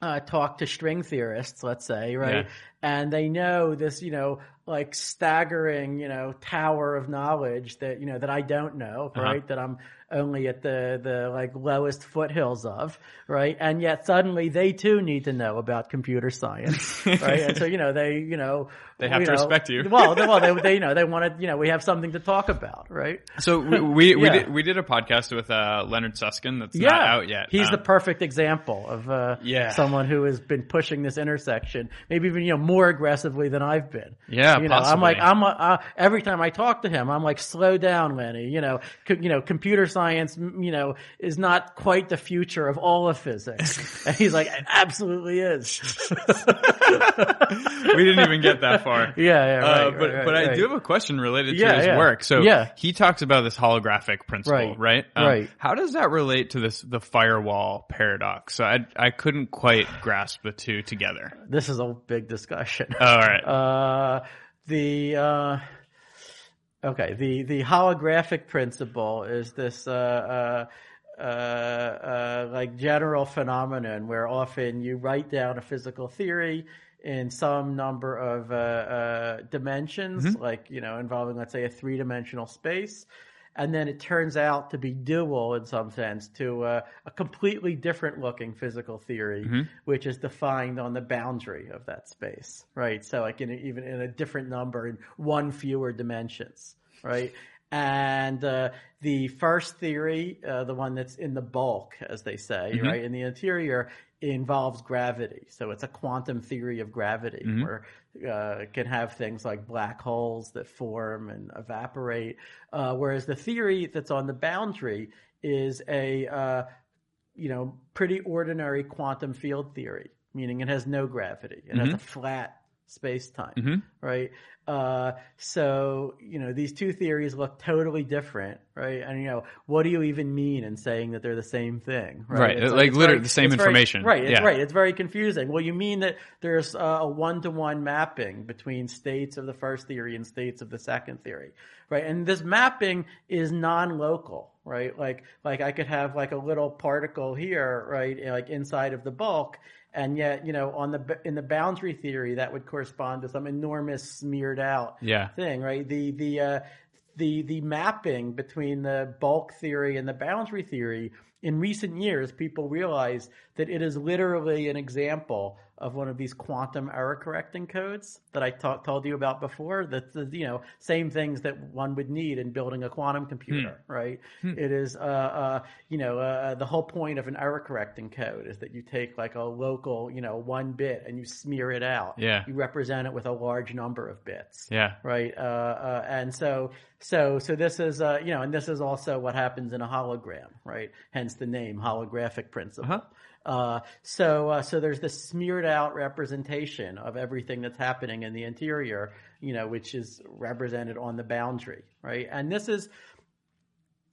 uh, talk to string theorists, let's say, right? Yeah. And they know this, you know, like staggering, you know, tower of knowledge that, you know, that I don't know, Uh-huh. right? That I'm only at the, the like lowest foothills of, right? And yet suddenly they too need to know about computer science, right? And so, you know, they, you know, They have to know, respect you. Well, they, well, they, they, you know, they want to, you know, we have something to talk about, right? So we we, we did we did a podcast with uh, Leonard Susskind that's yeah, not out yet. He's Um, the perfect example of uh, Yeah. someone who has been pushing this intersection, maybe even you know more aggressively than I've been. Yeah, you know, I'm like I'm uh, uh, every time I talk to him, I'm like, slow down, Lenny. You know, co- you know, computer science, you know, is not quite the future of all of physics, and he's like, it absolutely is. we didn't even get that far. Yeah, yeah, right, Uh, right, but right, but I do have a question related to Yeah, his yeah. work. So Yeah. he talks about this holographic principle, Right, right? right. How does that relate to this the firewall paradox? So I I couldn't quite grasp the two together. This is a big discussion. All right. Uh, the uh, okay, the the holographic principle is this uh, uh, uh, uh, like general phenomenon where often you write down a physical theory in some number of uh, uh, dimensions, like you know involving let's say a three dimensional space. And then it turns out to be dual in some sense to uh, a completely different looking physical theory, Mm-hmm. which is defined on the boundary of that space, right? So like in a, even in a different number in one fewer dimensions, right? And uh, the first theory, uh, the one that's in the bulk, as they say, Mm-hmm. right, in the interior, involves gravity. So it's a quantum theory of gravity, Mm-hmm. where uh, can have things like black holes that form and evaporate. Uh, whereas the theory that's on the boundary is a uh, you know pretty ordinary quantum field theory, meaning it has no gravity. It has a flat space time, right? Uh, so you know these two theories look totally different, right? And you know what do you even mean in saying that they're the same thing, Right, It's like literally the same it's very- information. right? It's Yeah. right. It's very confusing. Well, you mean that there's a one-to-one mapping between states of the first theory and states of the second theory, right? And this mapping is non-local, right? Like, like I could have like a little particle here, right? Like inside of the bulk, and yet, you know, on the in the boundary theory, that would correspond to some enormous smeared out Yeah. thing, right? The the uh, the the mapping between the bulk theory and the boundary theory in recent years, people realize that it is literally an example of one of these quantum error correcting codes that I told you about before. That's the you know same things that one would need in building a quantum computer, right? It is uh, uh, you know uh, the whole point of an error correcting code is that you take like a local you know one bit and you smear it out. Yeah. You represent it with a large number of bits Yeah. right? Uh, uh, and so, so, so this is, uh, you know, and this is also what happens in a hologram, right? Hence the name holographic principle. Uh-huh. Uh, so, uh, so there's this smeared out representation of everything that's happening in the interior, you know, which is represented on the boundary, right? And this is,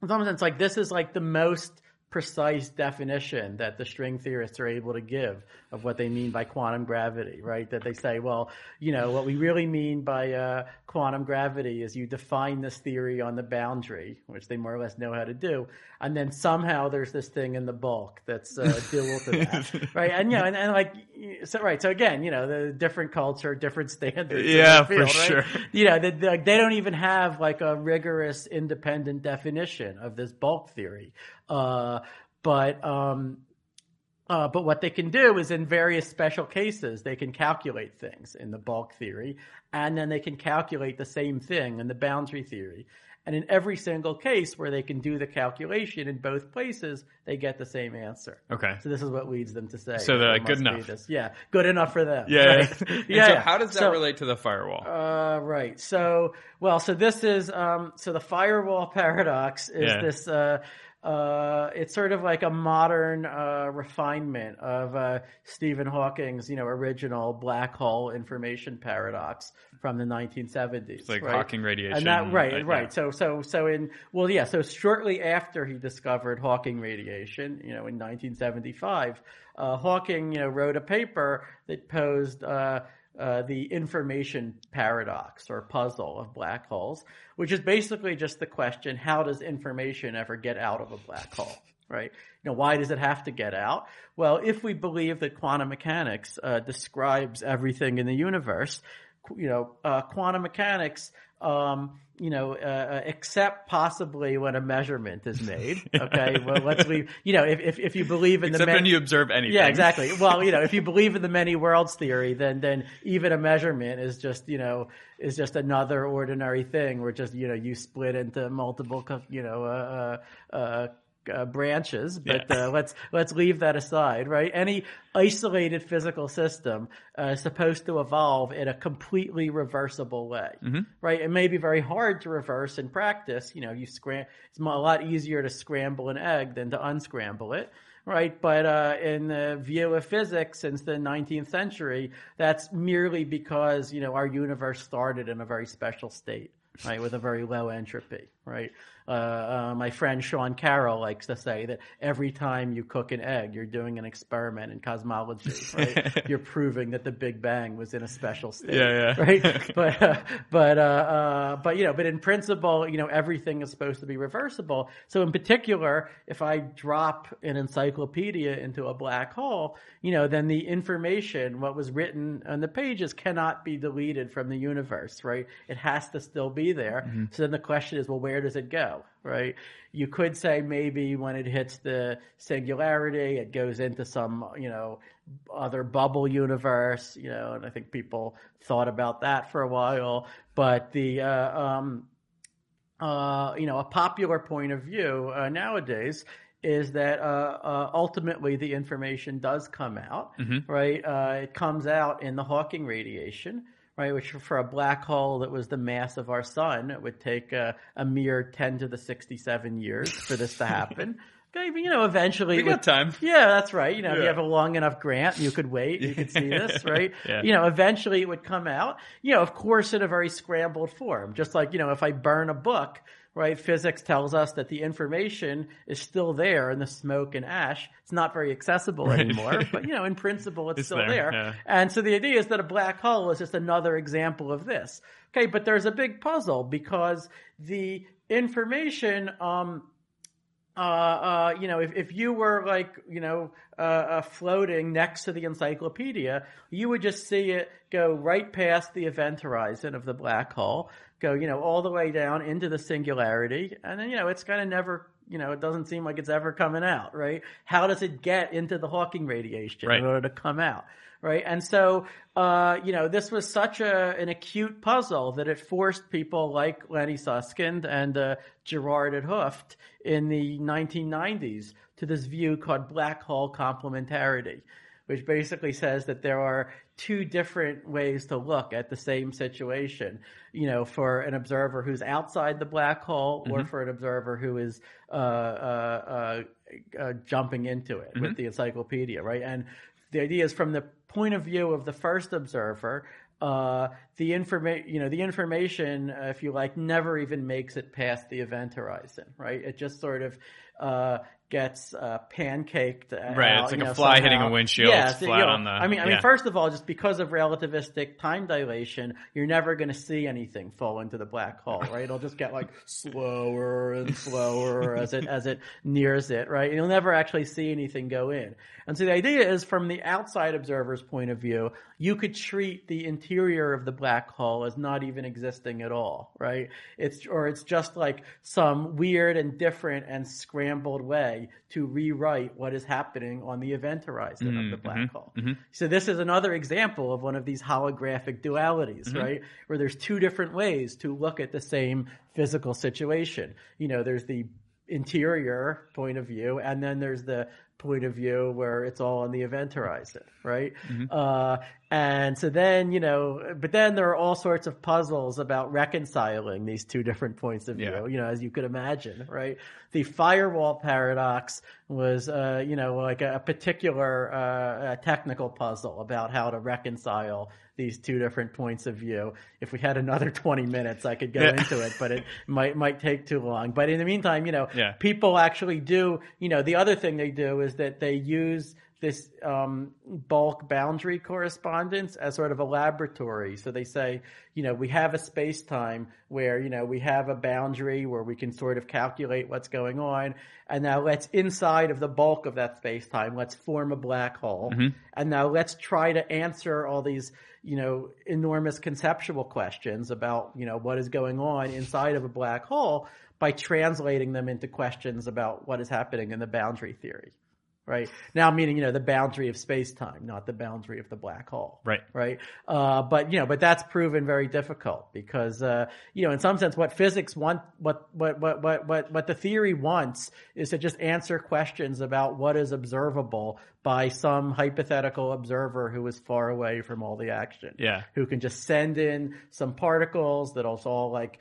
in some sense, like this is like the most precise definition that the string theorists are able to give of what they mean by quantum gravity, right? That they say, well, you know, what we really mean by uh, quantum gravity is you define this theory on the boundary, which they more or less know how to do, and then somehow there's this thing in the bulk that's uh, dual to that, right? And you know, and, and like, so right, so again, you know, the different culture, different standards, Yeah, field, for right? sure. you know, they, they, they don't even have like a rigorous independent definition of this bulk theory. Uh, but, um, uh, but what they can do is in various special cases, they can calculate things in the bulk theory, and then they can calculate the same thing in the boundary theory. And in every single case where they can do the calculation in both places, they get the same answer. Okay. So this is what leads them to say. So they're like, good enough. Yeah, good enough for them. Yeah. right? Yeah. so yeah. how does that So- relate to the firewall? uh, right. So, well, so this is, um, so the firewall paradox is Yeah. this, uh, uh, it's sort of like a modern, uh, refinement of, uh, Stephen Hawking's, you know, original black hole information paradox from the 1970s. It's like right? Hawking radiation. And that, right, uh, yeah. right. So, so, so in, well, yeah, so shortly after he discovered Hawking radiation, you know, in 1975, uh, Hawking, you know, wrote a paper that posed, uh, the information paradox or puzzle of black holes, which is basically just the question, how does information ever get out of a black hole? Right? You know, why does it have to get out? Well, if we believe that quantum mechanics uh, describes everything in the universe, you know, uh, quantum mechanics, um, you know, uh, uh, except possibly when a measurement is made. Okay, well, let's leave. You know, if if, if you believe in Except the ma- when you observe anything. yeah, exactly. Well, you know, if you believe in the many worlds theory, then then even a measurement is just you know is just another ordinary thing where just you know you split into multiple you know uh, uh, uh, branches. But Yeah. uh, let's let's leave that aside, right? Any isolated physical system uh, is supposed to evolve in a completely reversible way, right? It may be very hard to reverse in practice. You know, you scram. It's a lot easier to scramble an egg than to unscramble it right? But uh, in the view of physics since the 19th century, that's merely because you know our universe started in a very special state, right, with a very low entropy, right? Uh, uh, my friend Sean Carroll likes to say that every time you cook an egg, you're doing an experiment in cosmology, right? you're proving that the Big Bang was in a special state, Yeah, yeah. right? but uh, but uh, uh, but you know, but in principle, you know, everything is supposed to be reversible. So in particular, if I drop an encyclopedia into a black hole, you know, then the information, what was written on the pages, cannot be deleted from the universe, right? It has to still be be there. Mm-hmm. So then the question is, well, where does it go? Right? You could say maybe when it hits the singularity, it goes into some, you know, other bubble universe, you know, and I think people thought about that for a while. But the, uh, um, uh, you know, a popular point of view uh, nowadays is that uh, uh, ultimately the information does come out, right? Uh, it comes out in the Hawking radiation, right? Which for a black hole that was the mass of our sun, it would take a mere 10 to the 67 years for this to happen. Okay, but, you know, eventually, We would- time. yeah, that's right. You know, if you have a long enough grant, you could wait, you could see this, right? Yeah. You know, eventually it would come out. You know, of course, in a very scrambled form. Just like, you know, if I burn a book, right, physics tells us that the information is still there in the smoke and ash. It's not very accessible anymore, but, you know, in principle, it's, It's still there, there. yeah. And so the idea is that a black hole is just another example of this. Okay, but there's a big puzzle because the information, um, uh, uh, you know, if, if you were like, you know, uh, uh, floating next to the encyclopedia, you would just see it go right past the event horizon of the black hole, go, you know, all the way down into the singularity, and then, you know, it's kind of never, you know, it doesn't seem like it's ever coming out, right? How does it get into the Hawking radiation Right. in order to come out? Right. And so, uh, you know, this was such a, an acute puzzle that it forced people like Lenny Susskind and uh, Gerard 't Hooft in the 1990s to this view called black hole complementarity, which basically says that there are two different ways to look at the same situation, you know, for an observer who's outside the black hole or for an observer who is uh, uh, uh, uh, jumping into it with the encyclopedia, right? And the idea is from the point of view of the first observer, uh, the information, you know, the information, uh, if you like, never even makes it past the event horizon, right? It just sort of uh, gets uh, pancaked. Right, it's like you a know, fly somehow. hitting a windshield Yeah, so, flat you know, on the- I mean, I yeah. mean, first of all, just because of relativistic time dilation, you're never going to see anything fall into the black hole, right? It'll just get like slower and slower as it as it nears it, right? You'll never actually see anything go in. And so the idea is, from the outside observer's point of view, you could treat the interior of the black hole as not even existing at all, right? It's or it's just like some weird and different and scrambled way to rewrite what is happening on the event horizon of mm-hmm, the black mm-hmm, hole. Mm-hmm. So this is another example of one of these holographic dualities, right? Where there's two different ways to look at the same physical situation. You know, there's the interior point of view, and then there's the point of view where it's all on the event horizon, right? Uh, and so then, you know, but then there are all sorts of puzzles about reconciling these two different points of view, Yeah. you know, as you could imagine, right? The firewall paradox was, uh, you know, like a, a particular uh, uh technical puzzle about how to reconcile these two different points of view. If we had another 20 minutes, I could go Yeah. into it, but it might might take too long. But in the meantime, you know, Yeah. people actually do, you know, the other thing they do is that they use this um, bulk boundary correspondence as sort of a laboratory. So they say, you know, we have a space time where, you know, we have a boundary where we can sort of calculate what's going on. And now let's inside of the bulk of that space time, let's form a black hole. And now let's try to answer all these, you know, enormous conceptual questions about, you know, what is going on inside of a black hole by translating them into questions about what is happening in the boundary theory. Right now, meaning you know the boundary of space time, not the boundary of the black hole. Right. Right. Uh, but you know, but that's proven very difficult because uh, you know, in some sense, what physics want, what what what what what what the theory wants is to just answer questions about what is observable by some hypothetical observer who is far away from all the action. Yeah. Who can just send in some particles that also all like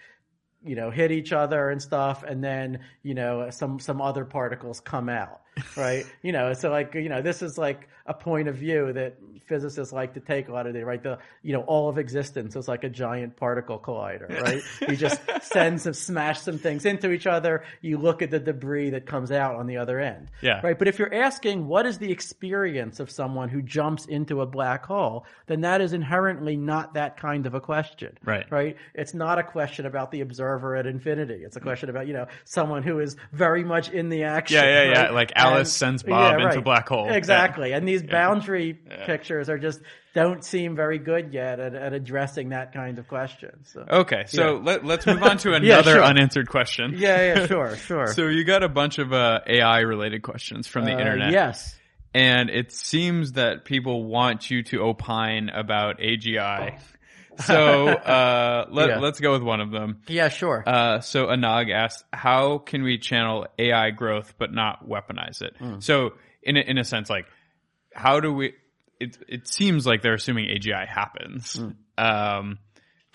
you know hit each other and stuff and then you know some some other particles come out right you know so like you know this is like a point of view that physicists like to take a lot of the right the you know all of existence is like a giant particle collider right you just send some smash some things into each other you look at the debris that comes out on the other end Yeah. right but if you're asking what is the experience of someone who jumps into a black hole then that is inherently not that kind of a question Right. right? It's not a question about the observer at infinity. It's a mm. question about, you know, someone who is very much in the action. Yeah, yeah, yeah. right? Like Alice sends Bob into right. black hole. Exactly. And these boundary pictures are just don't seem very good yet at, at addressing that kind of question. So Okay, so Yeah. let, let's move on to another sure. unanswered question. yeah, yeah, sure, sure. So you got a bunch of uh, AI related questions from the Uh, internet. Yes. And it seems that people want you to opine about AGI. So uh, let, Yeah. let's go with one of them. Yeah, sure. Uh, so Anag asked, how can we channel AI growth but not weaponize it? Hmm. So in a, in a sense, like, how do we? It it seems like they're assuming AGI happens. Hmm. Um,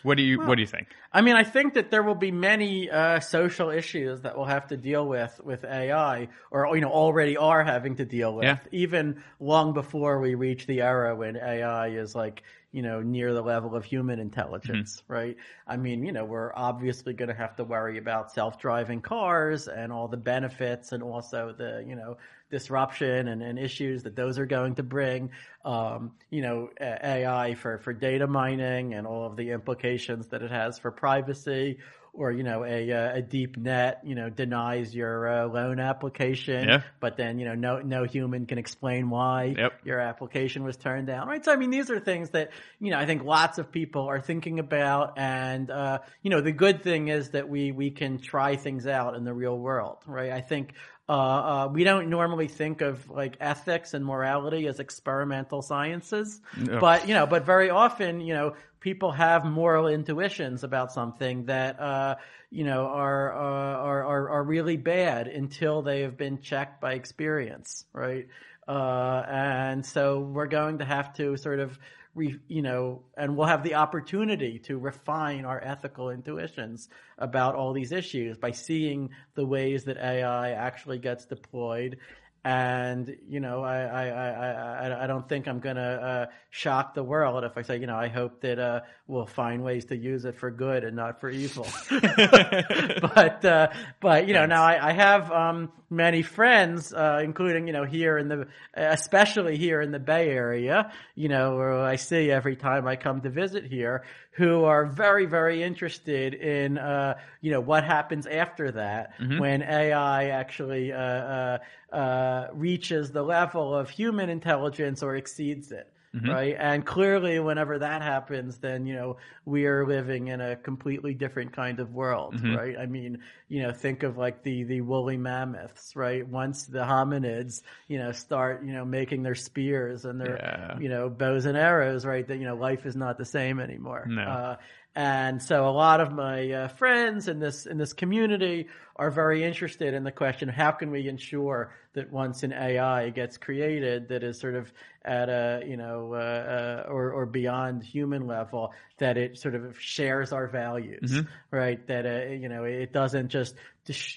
what do you what do you think? I mean, I think that there will be many uh, social issues that we'll have to deal with with AI, or you know, already are having to deal with, Yeah. even long before we reach the era when AI is like you know near the level of human intelligence, right? I mean, you know, we're obviously going to have to worry about self-driving cars and all the benefits, and also the you know disruption and, and issues that those are going to bring. Um, you know, AI for, for data mining and all of the implications that it has for privacy. Or you know a uh, a deep net you know denies your uh, loan application, Yeah. but then you know no no human can explain why Yep. your application was turned down, right? So I mean these are things that you know I think lots of people are thinking about, and uh, you know the good thing is that we we can try things out in the real world, right? I think uh, uh, we don't normally think of like ethics and morality as experimental sciences, No. but you know, but very often, you know, people have moral intuitions about something that uh, you know are, uh, are are are really bad until they have been checked by experience, right? Uh, and so we're going to have to sort of re, you know, and we'll have the opportunity to refine our ethical intuitions about all these issues by seeing the ways that AI actually gets deployed. And you know, I I, I, I, I don't think I'm gonna uh, shock the world if I say, you know, I hope that uh, we'll find ways to use it for good and not for evil. but uh, but you know, now I, I have um, many friends, uh, including you know here in the, especially here in the Bay Area, you know, where I see every time I come to visit here, who are very very interested in uh, you know what happens after that when AI actually uh, uh, uh, reaches the level of human intelligence or exceeds it right? And clearly, whenever that happens, then you know we are living in a completely different kind of world, right? I mean, you know, think of like the the woolly mammoths, right? Once the hominids, you know, start you know making their spears and their Yeah. you know bows and arrows, right? That you know life is not the same anymore. No. Uh, and so a lot of my uh, friends in this in this community are very interested in the question: How can we ensure that once an AI gets created that is sort of at a you know uh, uh, or or beyond human level, that it sort of shares our values, right? That uh, you know it doesn't just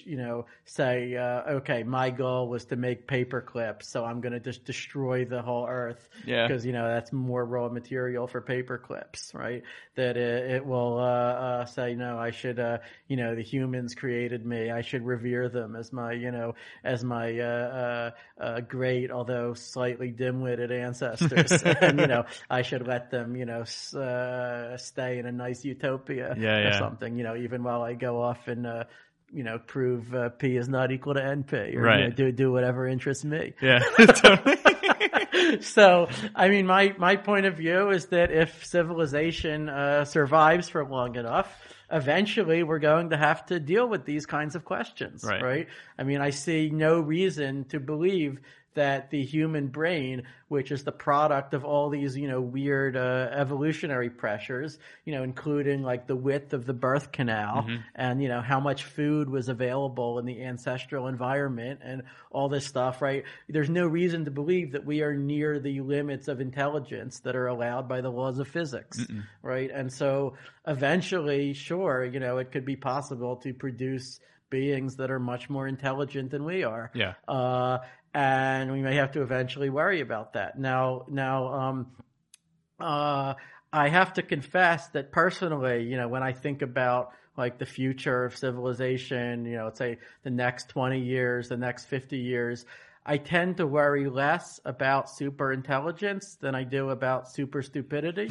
you know say uh, okay, my goal was to make paper clips, so I'm going to just destroy the whole earth Yeah. because you know that's more raw material for paper clips, right? That it, it will uh, uh, say, no, I should, uh, you know, the humans created me. I should revere them as my, you know, as my uh, uh, uh, great, although slightly dim-witted ancestors, and you know, I should let them, you know, s- uh, stay in a nice utopia Yeah, or yeah. something. You know, even while I go off and. Uh, you know, prove uh, P is not equal to NP, or Right. you know, do do whatever interests me Yeah, totally. so, I mean, my, my point of view is that if civilization uh, survives for long enough, eventually we're going to have to deal with these kinds of questions, Right. right? I mean, I see no reason to believe that the human brain, which is the product of all these, you know, weird uh, evolutionary pressures, you know, including like the width of the birth canal and, you know, how much food was available in the ancestral environment and all this stuff, right? There's no reason to believe that we are near the limits of intelligence that are allowed by the laws of physics, right? And so eventually, sure, you know, it could be possible to produce beings that are much more intelligent than we are Yeah. uh, and we may have to eventually worry about that. Now, now, um, uh, I have to confess that personally, you know, when I think about like the future of civilization, you know, say the next 20 years, the next 50 years, I tend to worry less about super intelligence than I do about super stupidity.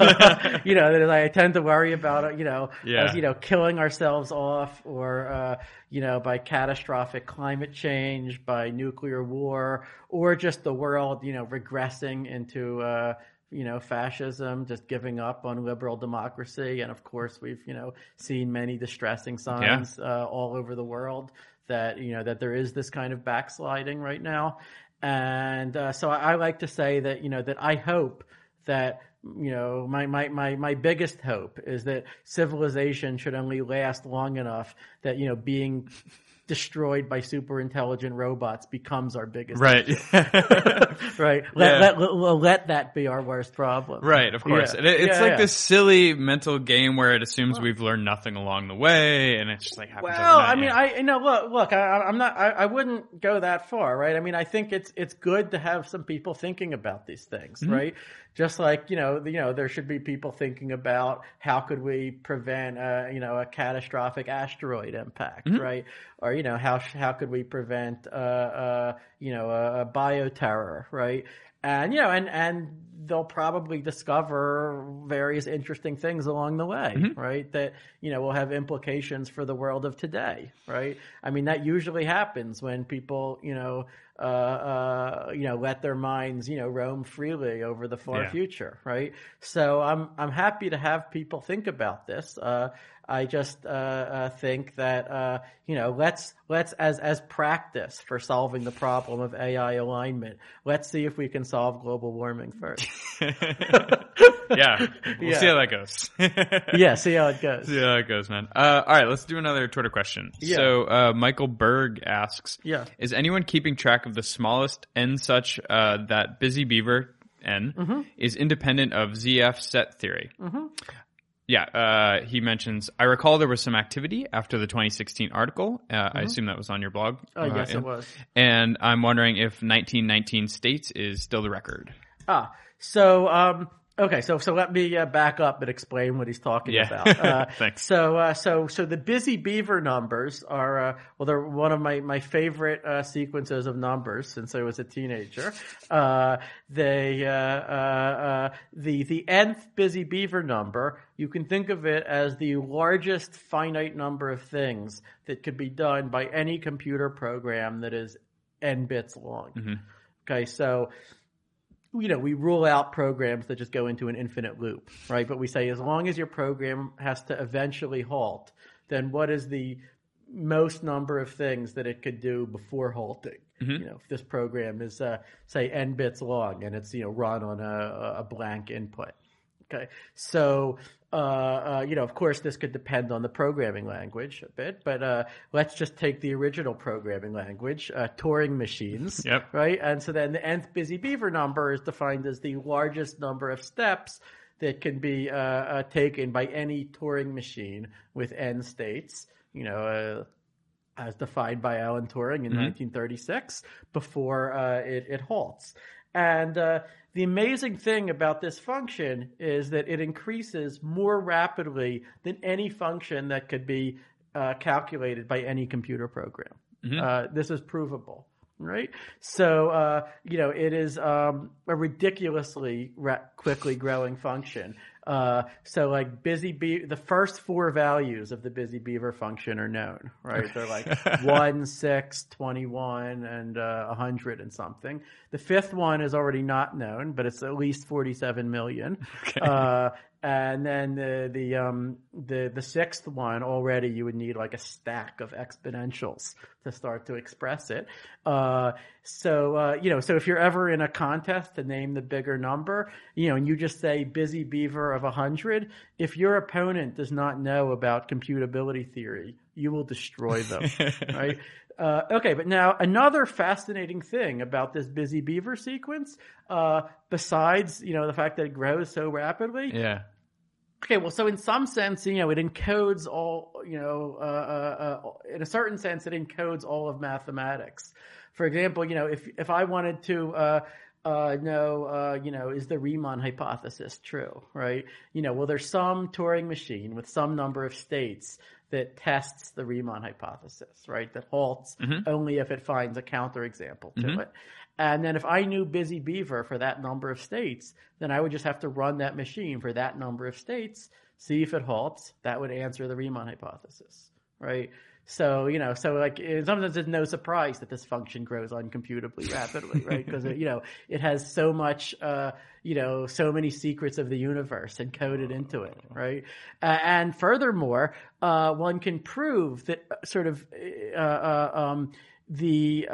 you know, I tend to worry about, you know, Yeah. as, you know, killing ourselves off or, uh, you know, by catastrophic climate change, by nuclear war, or just the world, you know, regressing into, uh, you know, fascism, just giving up on liberal democracy. And of course, we've, you know, seen many distressing signs uh, all over the world that, you know, that there is this kind of backsliding right now. And uh, so I, I like to say that, you know, that I hope that you know my, my my my biggest hope is that civilization should only last long enough that you know being destroyed by super intelligent robots becomes our biggest Right. right let, Yeah. let, let, let that be our worst problem Right, of course. Yeah. And it, it's Yeah, like this silly mental game where it assumes we've learned nothing along the way, and it's just like happens Well, I mean. I you know look, look, I, I'm not, I, I wouldn't go that far, right? I mean, I think it's it's good to have some people thinking about these things, Mm-hmm. right? Just like you know, you know, there should be people thinking about how could we prevent, uh, you know, a catastrophic asteroid impact, Mm-hmm. right? Or you know, how how could we prevent, uh, uh, you know, a, a bioterror, right? And you know, and and they'll probably discover various interesting things along the way, Mm-hmm. right? That you know will have implications for the world of today, right? I mean, that usually happens when people, you know, uh, uh, you know, let their minds, you know, roam freely over the far Yeah. future, right? So I'm I'm happy to have people think about this. Uh, I just uh, uh, think that uh, you know let's let's as as practice for solving the problem of AI alignment. Let's see if we can solve global warming first. yeah, we'll Yeah. see how that goes. yeah, see how it goes. See how it goes, man. Uh, all right, let's do another Twitter question. Yeah. So, uh, Michael Berg asks, Yeah. is anyone keeping track of the smallest n such uh, that Busy Beaver n Mm-hmm. is independent of ZF set theory? Yeah, uh, he mentions. I recall there was some activity after the 2016 article. Uh, I assume that was on your blog. Oh, Uh, yes, yeah. it was. And I'm wondering if 1919 states is still the record. Ah, so um, okay, so so let me uh, back up and explain what he's talking Yeah. about. Uh, Thanks. So uh, so so the busy beaver numbers are uh, well, they're one of my my favorite uh, sequences of numbers since I was a teenager. Uh, they uh, uh, uh, the the nth busy beaver number. You can think of it as the largest finite number of things that could be done by any computer program that is n bits long. Okay, so you know, we rule out programs that just go into an infinite loop, right? But we say as long as your program has to eventually halt, then what is the most number of things that it could do before halting? You know, if this program is uh, say n bits long and it's you know run on a, a blank input. Okay, so uh, uh, you know, of course, this could depend on the programming language a bit, but uh, let's just take the original programming language, uh, Turing machines, Yep. right? And so then the nth busy beaver number is defined as the largest number of steps that can be uh, taken by any Turing machine with n states. You know, uh, as defined by Alan Turing in 1936 before uh, it, it halts. And uh, the amazing thing about this function is that it increases more rapidly than any function that could be uh, calculated by any computer program. Uh, this is provable. Right, so uh, you know it is um, a ridiculously ra- quickly growing function. Uh, so like busy bee, the first four values of the busy beaver function are known, right? They're like one, six, 21, and uh, 100 and something. The fifth one is already not known, but it's at least 47 million. Uh, and then the the um the the sixth one already you would need like a stack of exponentials to start to express it. Uh, so uh, you know, so if you're ever in a contest to name the bigger number, you know, and you just say busy beaver of hundred, if your opponent does not know about computability theory, you will destroy them, right? Uh, okay, but now another fascinating thing about this busy beaver sequence, uh, besides you know the fact that it grows so rapidly, Yeah. Okay, well, so in some sense, you know, it encodes all, you know, uh, uh, uh, in a certain sense, it encodes all of mathematics. For example, you know, if if I wanted to uh, uh, know, uh, you know, is the Riemann hypothesis true, right? You know, well, there's some Turing machine with some number of states that tests the Riemann hypothesis, right? That halts only if it finds a counterexample to it. And then if I knew Busy Beaver for that number of states, then I would just have to run that machine for that number of states, see if it halts. That would answer the Riemann hypothesis, right? So, you know, so like in some sense, it's no surprise that this function grows uncomputably rapidly, right? Because, you know, it has so much, uh, you know, so many secrets of the universe encoded into it, right? Uh, and furthermore, uh, one can prove that uh, sort of, uh, uh, um, the,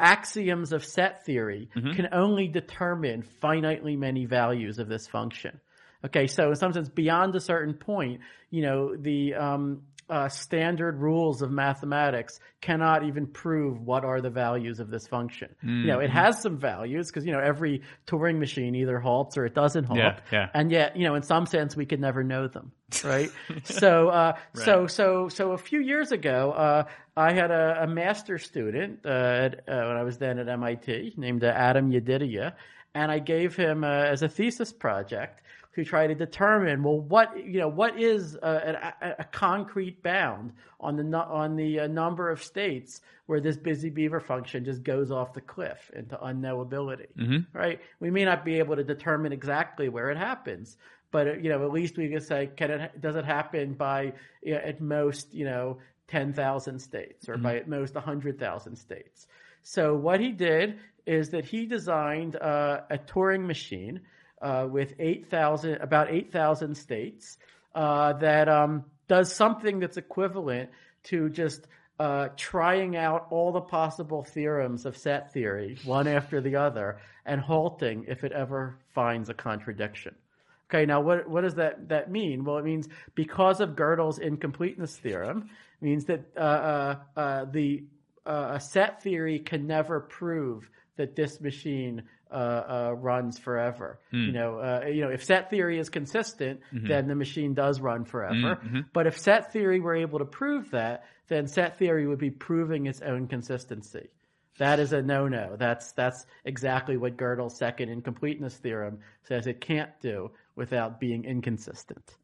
axioms of set theory can only determine finitely many values of this function. Okay, so in some sense, beyond a certain point, you know, the um, uh, standard rules of mathematics cannot even prove what are the values of this function. You know, it has some values because you know every Turing machine either halts or it doesn't halt, Yeah, yeah. and yet you know in some sense we could never know them, right? so, uh, so, so, so a few years ago, uh, I had a, a master student uh, at, uh, when I was then at MIT named uh, Adam Yedidia, and I gave him uh, as a thesis project to try to determine well what you know what is a, a, a concrete bound on the on the uh, number of states where this busy beaver function just goes off the cliff into unknowability right? We may not be able to determine exactly where it happens but uh, you know at least we can say can it does it happen by you know, at most you know 10,000 states or by at most 100,000 states. So what he did is that he designed uh, a Turing machine uh, with 8,000, about 8,000 states uh, that um, does something that's equivalent to just uh, trying out all the possible theorems of set theory, one after the other, and halting if it ever finds a contradiction. Okay, now what what does that that mean? Well, it means because of Gödel's incompleteness theorem, means that uh, uh, uh, the uh, a set theory can never prove that this machine uh, uh, runs forever. You know, uh, you know, if set theory is consistent, then the machine does run forever. But if set theory were able to prove that, then set theory would be proving its own consistency. That is a no-no. That's that's exactly what Gödel's second incompleteness theorem says it can't do without being inconsistent.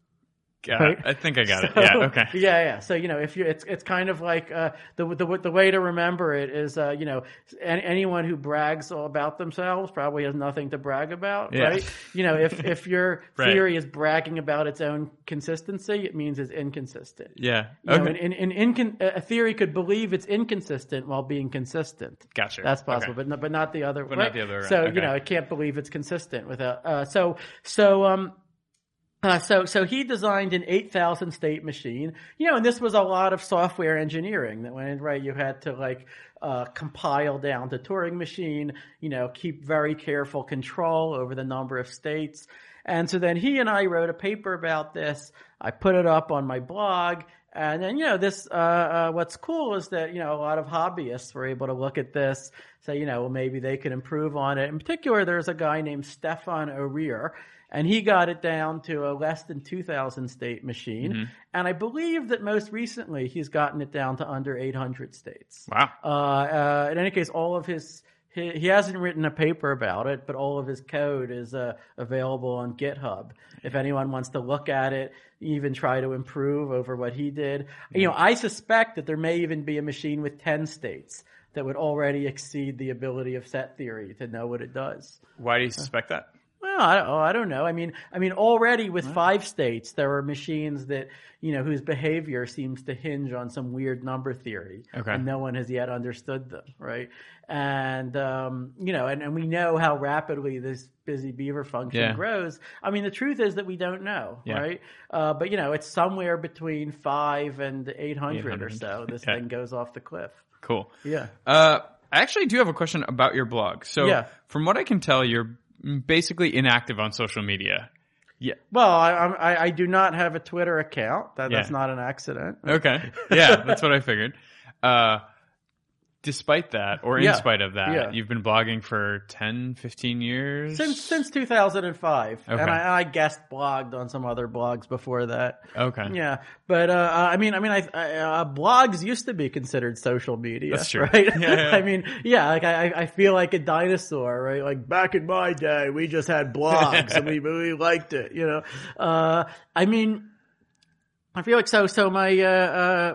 Right. I think I got it. Yeah. Okay. Yeah, yeah. So you know, if you, it's it's kind of like uh, the the the way to remember it is, uh, you know, any, anyone who brags all about themselves probably has nothing to brag about, Yeah. right? You know, if if your Right. theory is bragging about its own consistency, it means it's inconsistent. Yeah. You know, Okay. in, in, in incon- a theory could believe it's inconsistent while being consistent. Gotcha. That's possible, Okay. but no, but not the other. But not the other. So Okay. you know, it can't believe it's consistent without. Uh, so so um. Uh, so, so he designed an 8,000 state machine, you know, and this was a lot of software engineering that went right? You had to like, uh, compile down to Turing machine, you know, keep very careful control over the number of states. And so then he and I wrote a paper about this. I put it up on my blog. And then, you know, this, uh, uh, what's cool is that, you know, a lot of hobbyists were able to look at this, say, you know, well, maybe they could improve on it. In particular, there's a guy named Stefan O'Rear, and he got it down to a less than 2,000 state machine. And I believe that most recently he's gotten it down to under 800 states. Wow. Uh, uh, in any case, all of his, he, he hasn't written a paper about it, but all of his code is uh, available on GitHub. If anyone wants to look at it, even try to improve over what he did. You know, I suspect that there may even be a machine with 10 states that would already exceed the ability of set theory to know what it does. Why do you suspect that? Well, I don't, oh, I don't know. I mean, I mean, already with five states, there are machines that you know whose behavior seems to hinge on some weird number theory, Okay. and no one has yet understood them, right? And um, you know, and, and we know how rapidly this busy beaver function Yeah. grows. I mean, the truth is that we don't know, Yeah. right? Uh, but you know, it's somewhere between five and eight hundred or so. This Okay. thing goes off the cliff. Cool. Yeah. Uh, I actually do have a question about your blog. So, Yeah. from what I can tell, you're basically inactive on social media. Yeah. Well, I, I, I do not have a Twitter account. That, That's not an accident. Okay. Yeah, that's what I figured. Uh, despite that, or in Yeah. spite of that, Yeah. you've been blogging for 10, 15 years? Since since 2005, Okay. and I, I guest blogged on some other blogs before that. Okay. Yeah, but uh, I mean, I mean, I, I uh, blogs used to be considered social media. That's true. right? Yeah, yeah. I mean, yeah, like I, I feel like a dinosaur, right? Like back in my day, we just had blogs and we really liked it. You know, uh, I mean. I feel like so. So my uh, uh,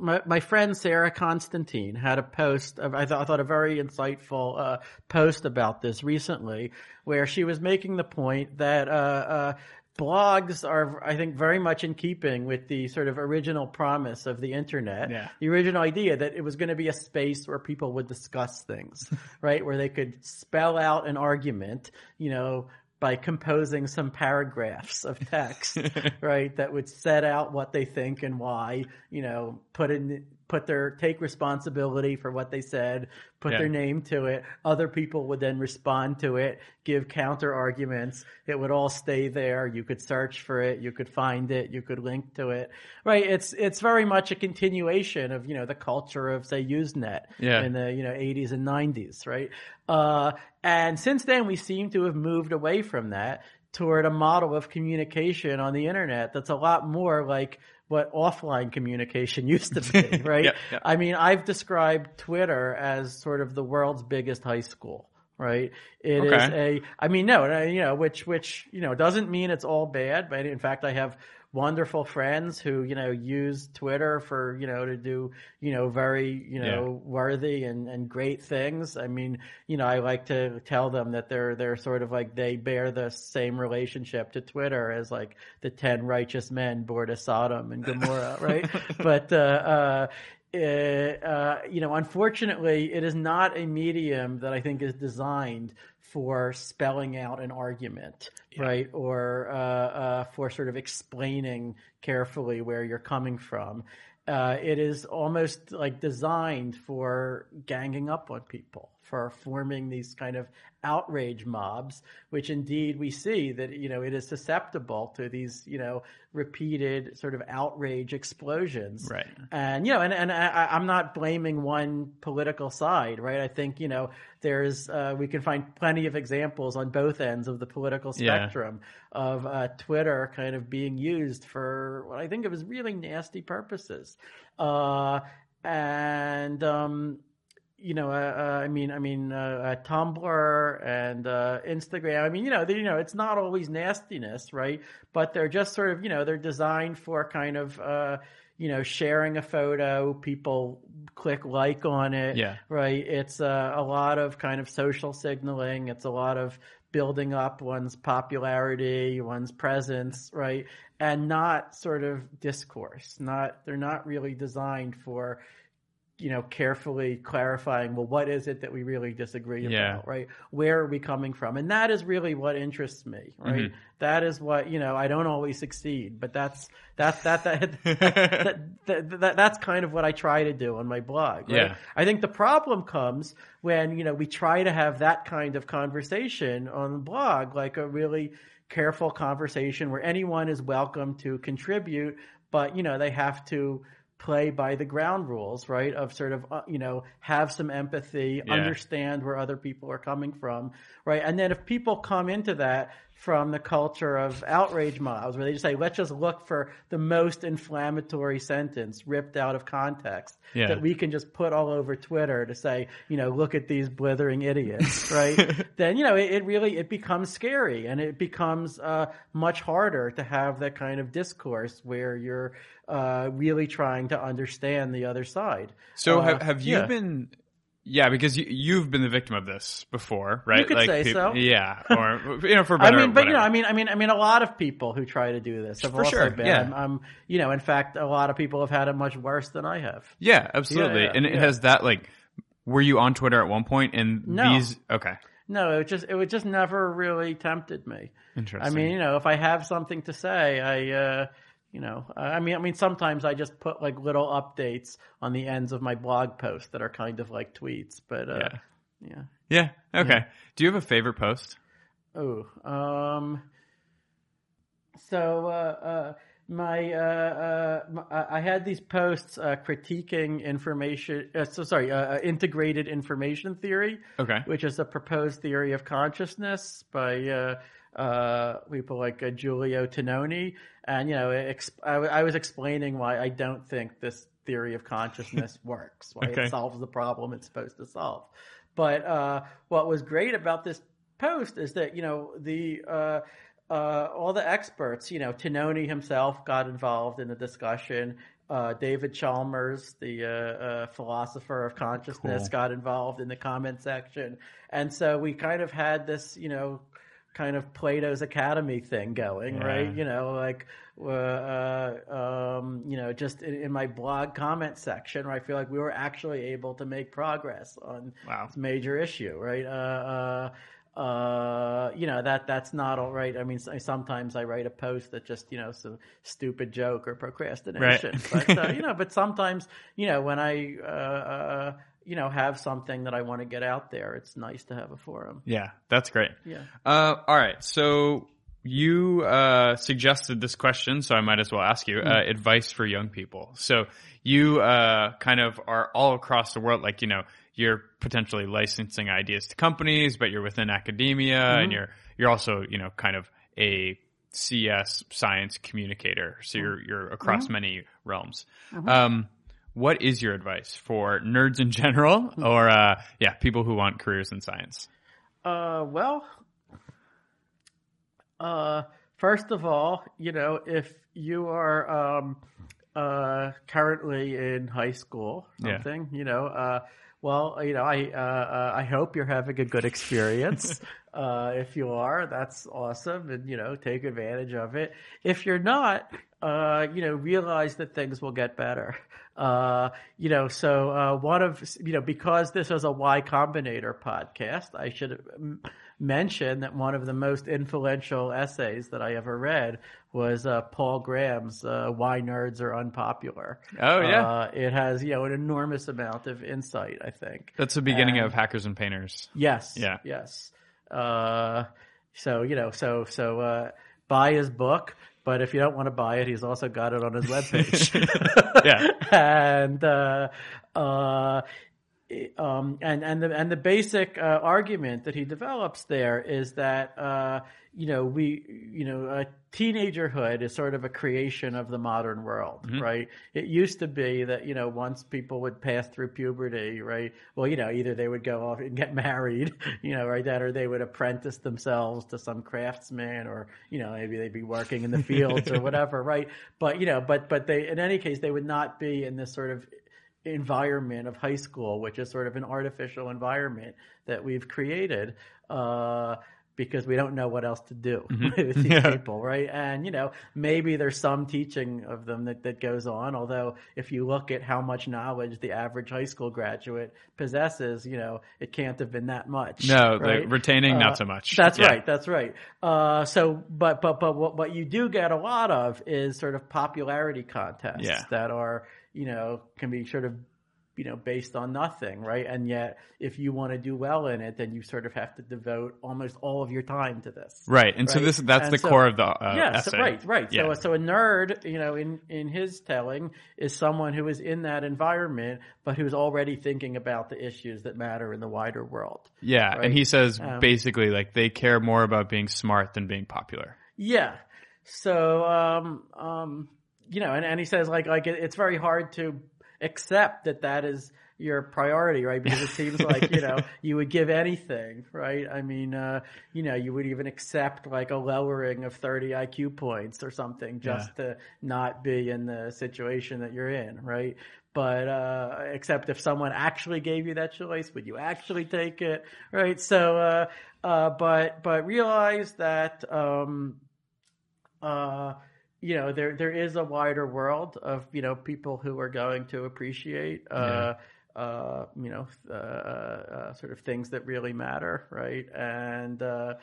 my my friend Sarah Constantine had a post. Of, I thought I thought a very insightful uh, post about this recently, where she was making the point that. Uh, uh, blogs are, I think, very much in keeping with the sort of original promise of the internet. Yeah. The original idea that it was going to be a space where people would discuss things, right? Where they could spell out an argument, you know, by composing some paragraphs of text, right, that would set out what they think and why, you know, put in put their take responsibility for what they said, put Yeah. their name to it. Other people would then respond to it, give counter arguments. It would all stay there. You could search for it, you could find it, you could link to it. Right? It's it's very much a continuation of, you know, the culture of say Usenet Yeah. in the, you know, 80s and 90s, right? Uh and since then we seem to have moved away from that toward a model of communication on the internet that's a lot more like what offline communication used to be, right? Yep, yep. I mean, I've described Twitter as sort of the world's biggest high school, right? It is Okay. a, I mean, no, you know, which, which, you know, doesn't mean it's all bad, but in fact, I have wonderful friends who, you know, use Twitter for, you know, to do, you know, very, you know, worthy and, and great things. I mean, you know, I like to tell them that they're, they're sort of like, they bear the same relationship to Twitter as like the 10 righteous men born to Sodom and Gomorrah, right? but, uh, uh, uh, uh, you know, unfortunately, it is not a medium that I think is designed for spelling out an argument, right? Or uh, uh, for sort of explaining carefully where you're coming from. Uh, it is almost like designed for ganging up on people, for forming these kind of outrage mobs, which indeed we see that, you know, it is susceptible to these, you know, repeated sort of outrage explosions. Right. And, you know, and, and I, I'm not blaming one political side, right? I think, you know, there's, uh, we can find plenty of examples on both ends of the political Yeah. spectrum of uh, Twitter kind of being used for what I think of as really nasty purposes. Uh, and, um, you know, uh, uh, I mean, I mean, uh, uh, Tumblr and uh, Instagram. I mean, you know, they, you know, it's not always nastiness, right? But they're just sort of, you know, they're designed for kind of, uh, you know, sharing a photo. People click like on it, Yeah. right? It's uh, a lot of kind of social signaling. It's a lot of building up one's popularity, one's presence, right? And not sort of discourse. Not they're not really designed for you know, carefully clarifying, well, what is it that we really disagree Yeah. about, right? Where are we coming from? And that is really what interests me, right? Mhm. That is what, you know, I don't always succeed, but that's, that's, that, that, that, that, that, that's kind of what I try to do on my blog, right? Yeah. I think the problem comes when, you know, we try to have that kind of conversation on the blog, like a really careful conversation where anyone is welcome to contribute, but, you know, they have to, play by the ground rules, right? Of sort of, uh, you know, have some empathy, Yeah. understand where other people are coming from, right? And then if people come into that from the culture of outrage mobs, where they just say, let's just look for the most inflammatory sentence ripped out of context Yeah. that we can just put all over Twitter to say, you know, look at these blithering idiots, right? then, you know, it, it really, it becomes scary and it becomes, uh, much harder to have that kind of discourse where you're, uh, really trying to understand the other side. So Uh, have, have you yeah. been? Yeah, because you, you've been the victim of this before, right? You could say peop- so. Yeah, or you know, for better. I mean, but you know. I mean, I mean, I mean, a lot of people who try to do this have For also sure, been. yeah. I'm, I'm, you know, in fact, a lot of people have had it much worse than I have. yeah, absolutely. yeah, and it yeah. has that like. Were you on Twitter at one point? And No. these okay, No, it just it would just never really tempted me. interesting. I mean, you know, if I have something to say, I, uh, you know, I mean, I mean, sometimes I just put like little updates on the ends of my blog posts that are kind of like tweets. But uh, Yeah. yeah. yeah, okay. Do you have a favorite post? Oh, um, so, uh, uh, my, uh, uh, m- I had these posts, uh, critiquing information, uh, so sorry, integrated information theory, Okay, which is a proposed theory of consciousness by, uh, people like uh, Giulio Tononi. And, you know, ex- I, w- I was explaining why I don't think this theory of consciousness works, why Okay. it solves the problem it's supposed to solve. But, uh, what was great about this post is that, you know, the, uh, uh, all the experts, you know, Tononi himself got involved in the discussion. Uh, David Chalmers, the uh, uh, philosopher of consciousness, Cool. got involved in the comment section, and so we kind of had this, you know, kind of Plato's Academy thing going, Yeah. right? You know, like, uh, uh, um, you know, just in, in my blog comment section, where I feel like we were actually able to make progress on Wow. this major issue, right? Uh, uh, uh, you know that that's not all right. I mean, sometimes I write a post that just you know some stupid joke or procrastination, Right. but uh, you know, but sometimes you know when I uh, uh, you know have something that I want to get out there, it's nice to have a forum. Yeah, that's great. Yeah. Uh, all right. So you uh, suggested this question, so I might as well ask you uh, advice for young people. So you uh, kind of are all across the world, like you know, you're potentially licensing ideas to companies, but you're within academia, and you're you're also you know kind of a CS science communicator. So you're you're across many realms. Um, what is your advice for nerds in general, or uh, yeah, people who want careers in science? Uh, well, uh, first of all, you know, if you are um, uh, currently in high school, or Yeah. you know, uh, well, you know, I uh, uh, I hope you're having a good experience. uh, if you are, that's awesome, and you know, take advantage of it. If you're not, uh, you know, realize that things will get better. Uh, you know, so uh, one of you know because this is a Y Combinator podcast, I should m- mention that one of the most influential essays that I ever read was uh, Paul Graham's uh, "Why Nerds Are Unpopular." Oh, yeah. uh, it has you know an enormous amount of insight. I think. That's the beginning And- of Hackers and Painters. Yes. Yeah. Yes. Uh, so you know, so so uh, buy his book, but if you don't want to buy it, he's also got it on his webpage. Yeah. and uh, uh, um, and and the and the basic uh, argument that he develops there is that uh, you know we you know uh, teenagerhood is sort of a creation of the modern world, right? It used to be that you know once people would pass through puberty, right? Well, you know either they would go off and get married, you know, right? That or they would apprentice themselves to some craftsman, or you know maybe they'd be working in the fields or whatever, right? But you know, but but they in any case they would not be in this sort of environment of high school, which is sort of an artificial environment that we've created, uh, because we don't know what else to do with these Yeah. people, right? And you know, maybe there's some teaching of them that, that goes on. Although, if you look at how much knowledge the average high school graduate possesses, you know, it can't have been that much. No, right? retaining Uh, not so much. That's Yeah. right. That's right. Uh, so, but but but what what you do get a lot of is sort of popularity contests Yeah. that are you know can be sort of you know based on nothing, right? And yet, if you want to do well in it, then you sort of have to devote almost all of your time to this. Right. And so this that's And the so- core of the uh, yes, essay. right, right. Yeah. So, so a nerd, you know, in in his telling, is someone who is in that environment, but who's already thinking about the issues that matter in the wider world. yeah, right? and he says Um, basically like they care more about being smart than being popular. Yeah. So, um, um, you know, and, and he says like like it, it's very hard to accept that that is your priority, right? Because it seems like you know you would give anything, right? I mean, uh, you know, you would even accept like a lowering of thirty IQ points or something just to not be in the situation that you're in, right? But uh, except if someone actually gave you that choice, would you actually take it, right? So, uh, uh, but but realize that. Um, uh, you know, there there is a wider world of you know people who are going to appreciate, uh, uh, you know, uh, uh, sort of things that really matter, right? And uh,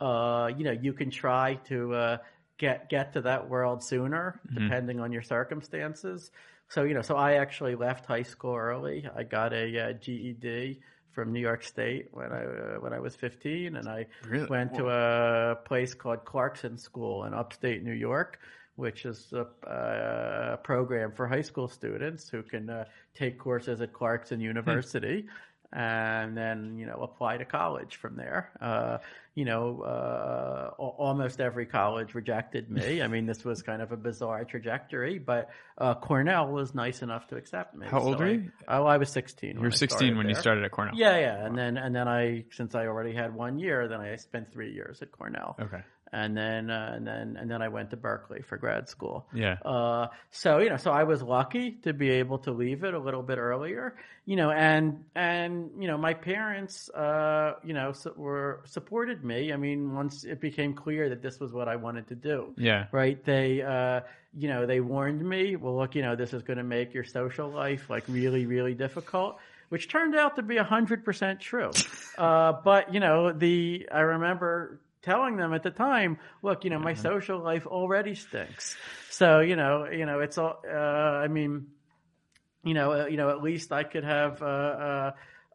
uh, you know, you can try to uh, get get to that world sooner, depending on your circumstances. So you know, so I actually left high school early. I got a uh, GED from New York State when I uh, when I was 15, and I Really? went to a place called Clarkson School in upstate New York, which is a, a program for high school students who can uh, take courses at Clarkson University. And then you know apply to college from there. Uh, you know, uh, almost every college rejected me. I mean, this was kind of a bizarre trajectory, but uh, Cornell was nice enough to accept me. How old So were I- you? Oh, I was sixteen. You were 16 when you started at Cornell. Yeah, yeah, and then and then I since I already had one year, then I spent three years at Cornell. Okay. and then uh, and then and then I went to Berkeley for grad school. Yeah. Uh, so you know, so I was lucky to be able to leave it a little bit earlier. You know, and and you know, my parents, uh, you know, were supported me. I mean, once it became clear that this was what I wanted to do. Yeah. Right. They, uh, you know, they warned me. Well, look, you know, this is going to make your social life like really, really difficult which turned out to be 100% true. Uh, but, you know, the, I remember telling them at the time, look, you know, my social life already stinks. So, you know, you know, it's all, uh, I mean, you know, uh, you know, at least I could have, uh, uh,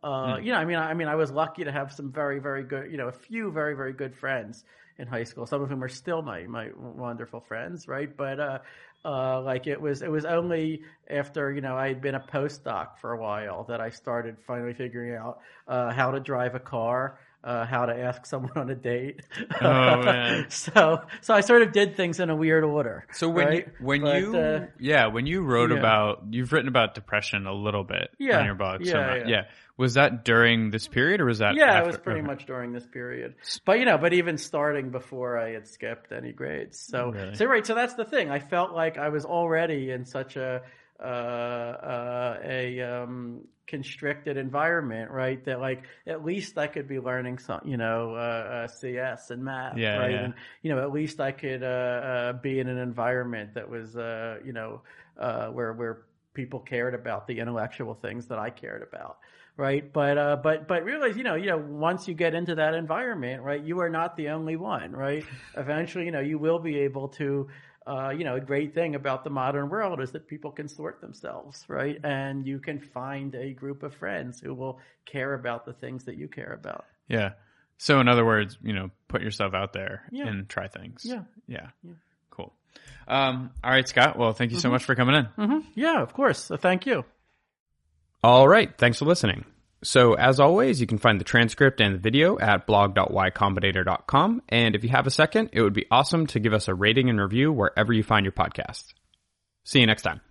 uh, you know, I mean, I, I mean, I was lucky to have some very, very good, you know, a few very, very good friends in high school. Some of whom are still my my wonderful friends, right? But uh, uh, like it was, it was only after you know I had been a postdoc for a while that I started finally figuring out uh, how to drive a car. Uh, how to ask someone on a date. Oh, man. so, so I sort of did things in a weird order. So when right? you, when But, you yeah when you wrote yeah. about you've written about depression a little bit Yeah. on your blog so Yeah, yeah. Was that during this period or was that Yeah, after? it was pretty Okay. much during this period. But you know, but even starting before I had skipped any grades. So, Really? so right. So that's the thing. I felt like I was already in such a uh, uh, a um, constricted environment, right? That like at least I could be learning some, you know, uh, uh, CS and math, Yeah, right? yeah. And you know, at least I could uh, uh, be in an environment that was, uh, you know, uh, where where people cared about the intellectual things that I cared about, right? But uh, but but realize, you know, you know, once you get into that environment, right, you are not the only one, right? Eventually, you know, you will be able to. Uh, you know, a great thing about the modern world is that people can sort themselves, right? And you can find a group of friends who will care about the things that you care about. yeah so in other words you know put yourself out there Yeah. and try things Yeah. yeah Yeah. cool um all right Scott well thank you so much for coming in hmm Yeah, of course. So thank you. All right. Thanks for listening. So, as always, you can find the transcript and the video at blog.ycombinator.com. And if you have a second, it would be awesome to give us a rating and review wherever you find your podcast. See you next time.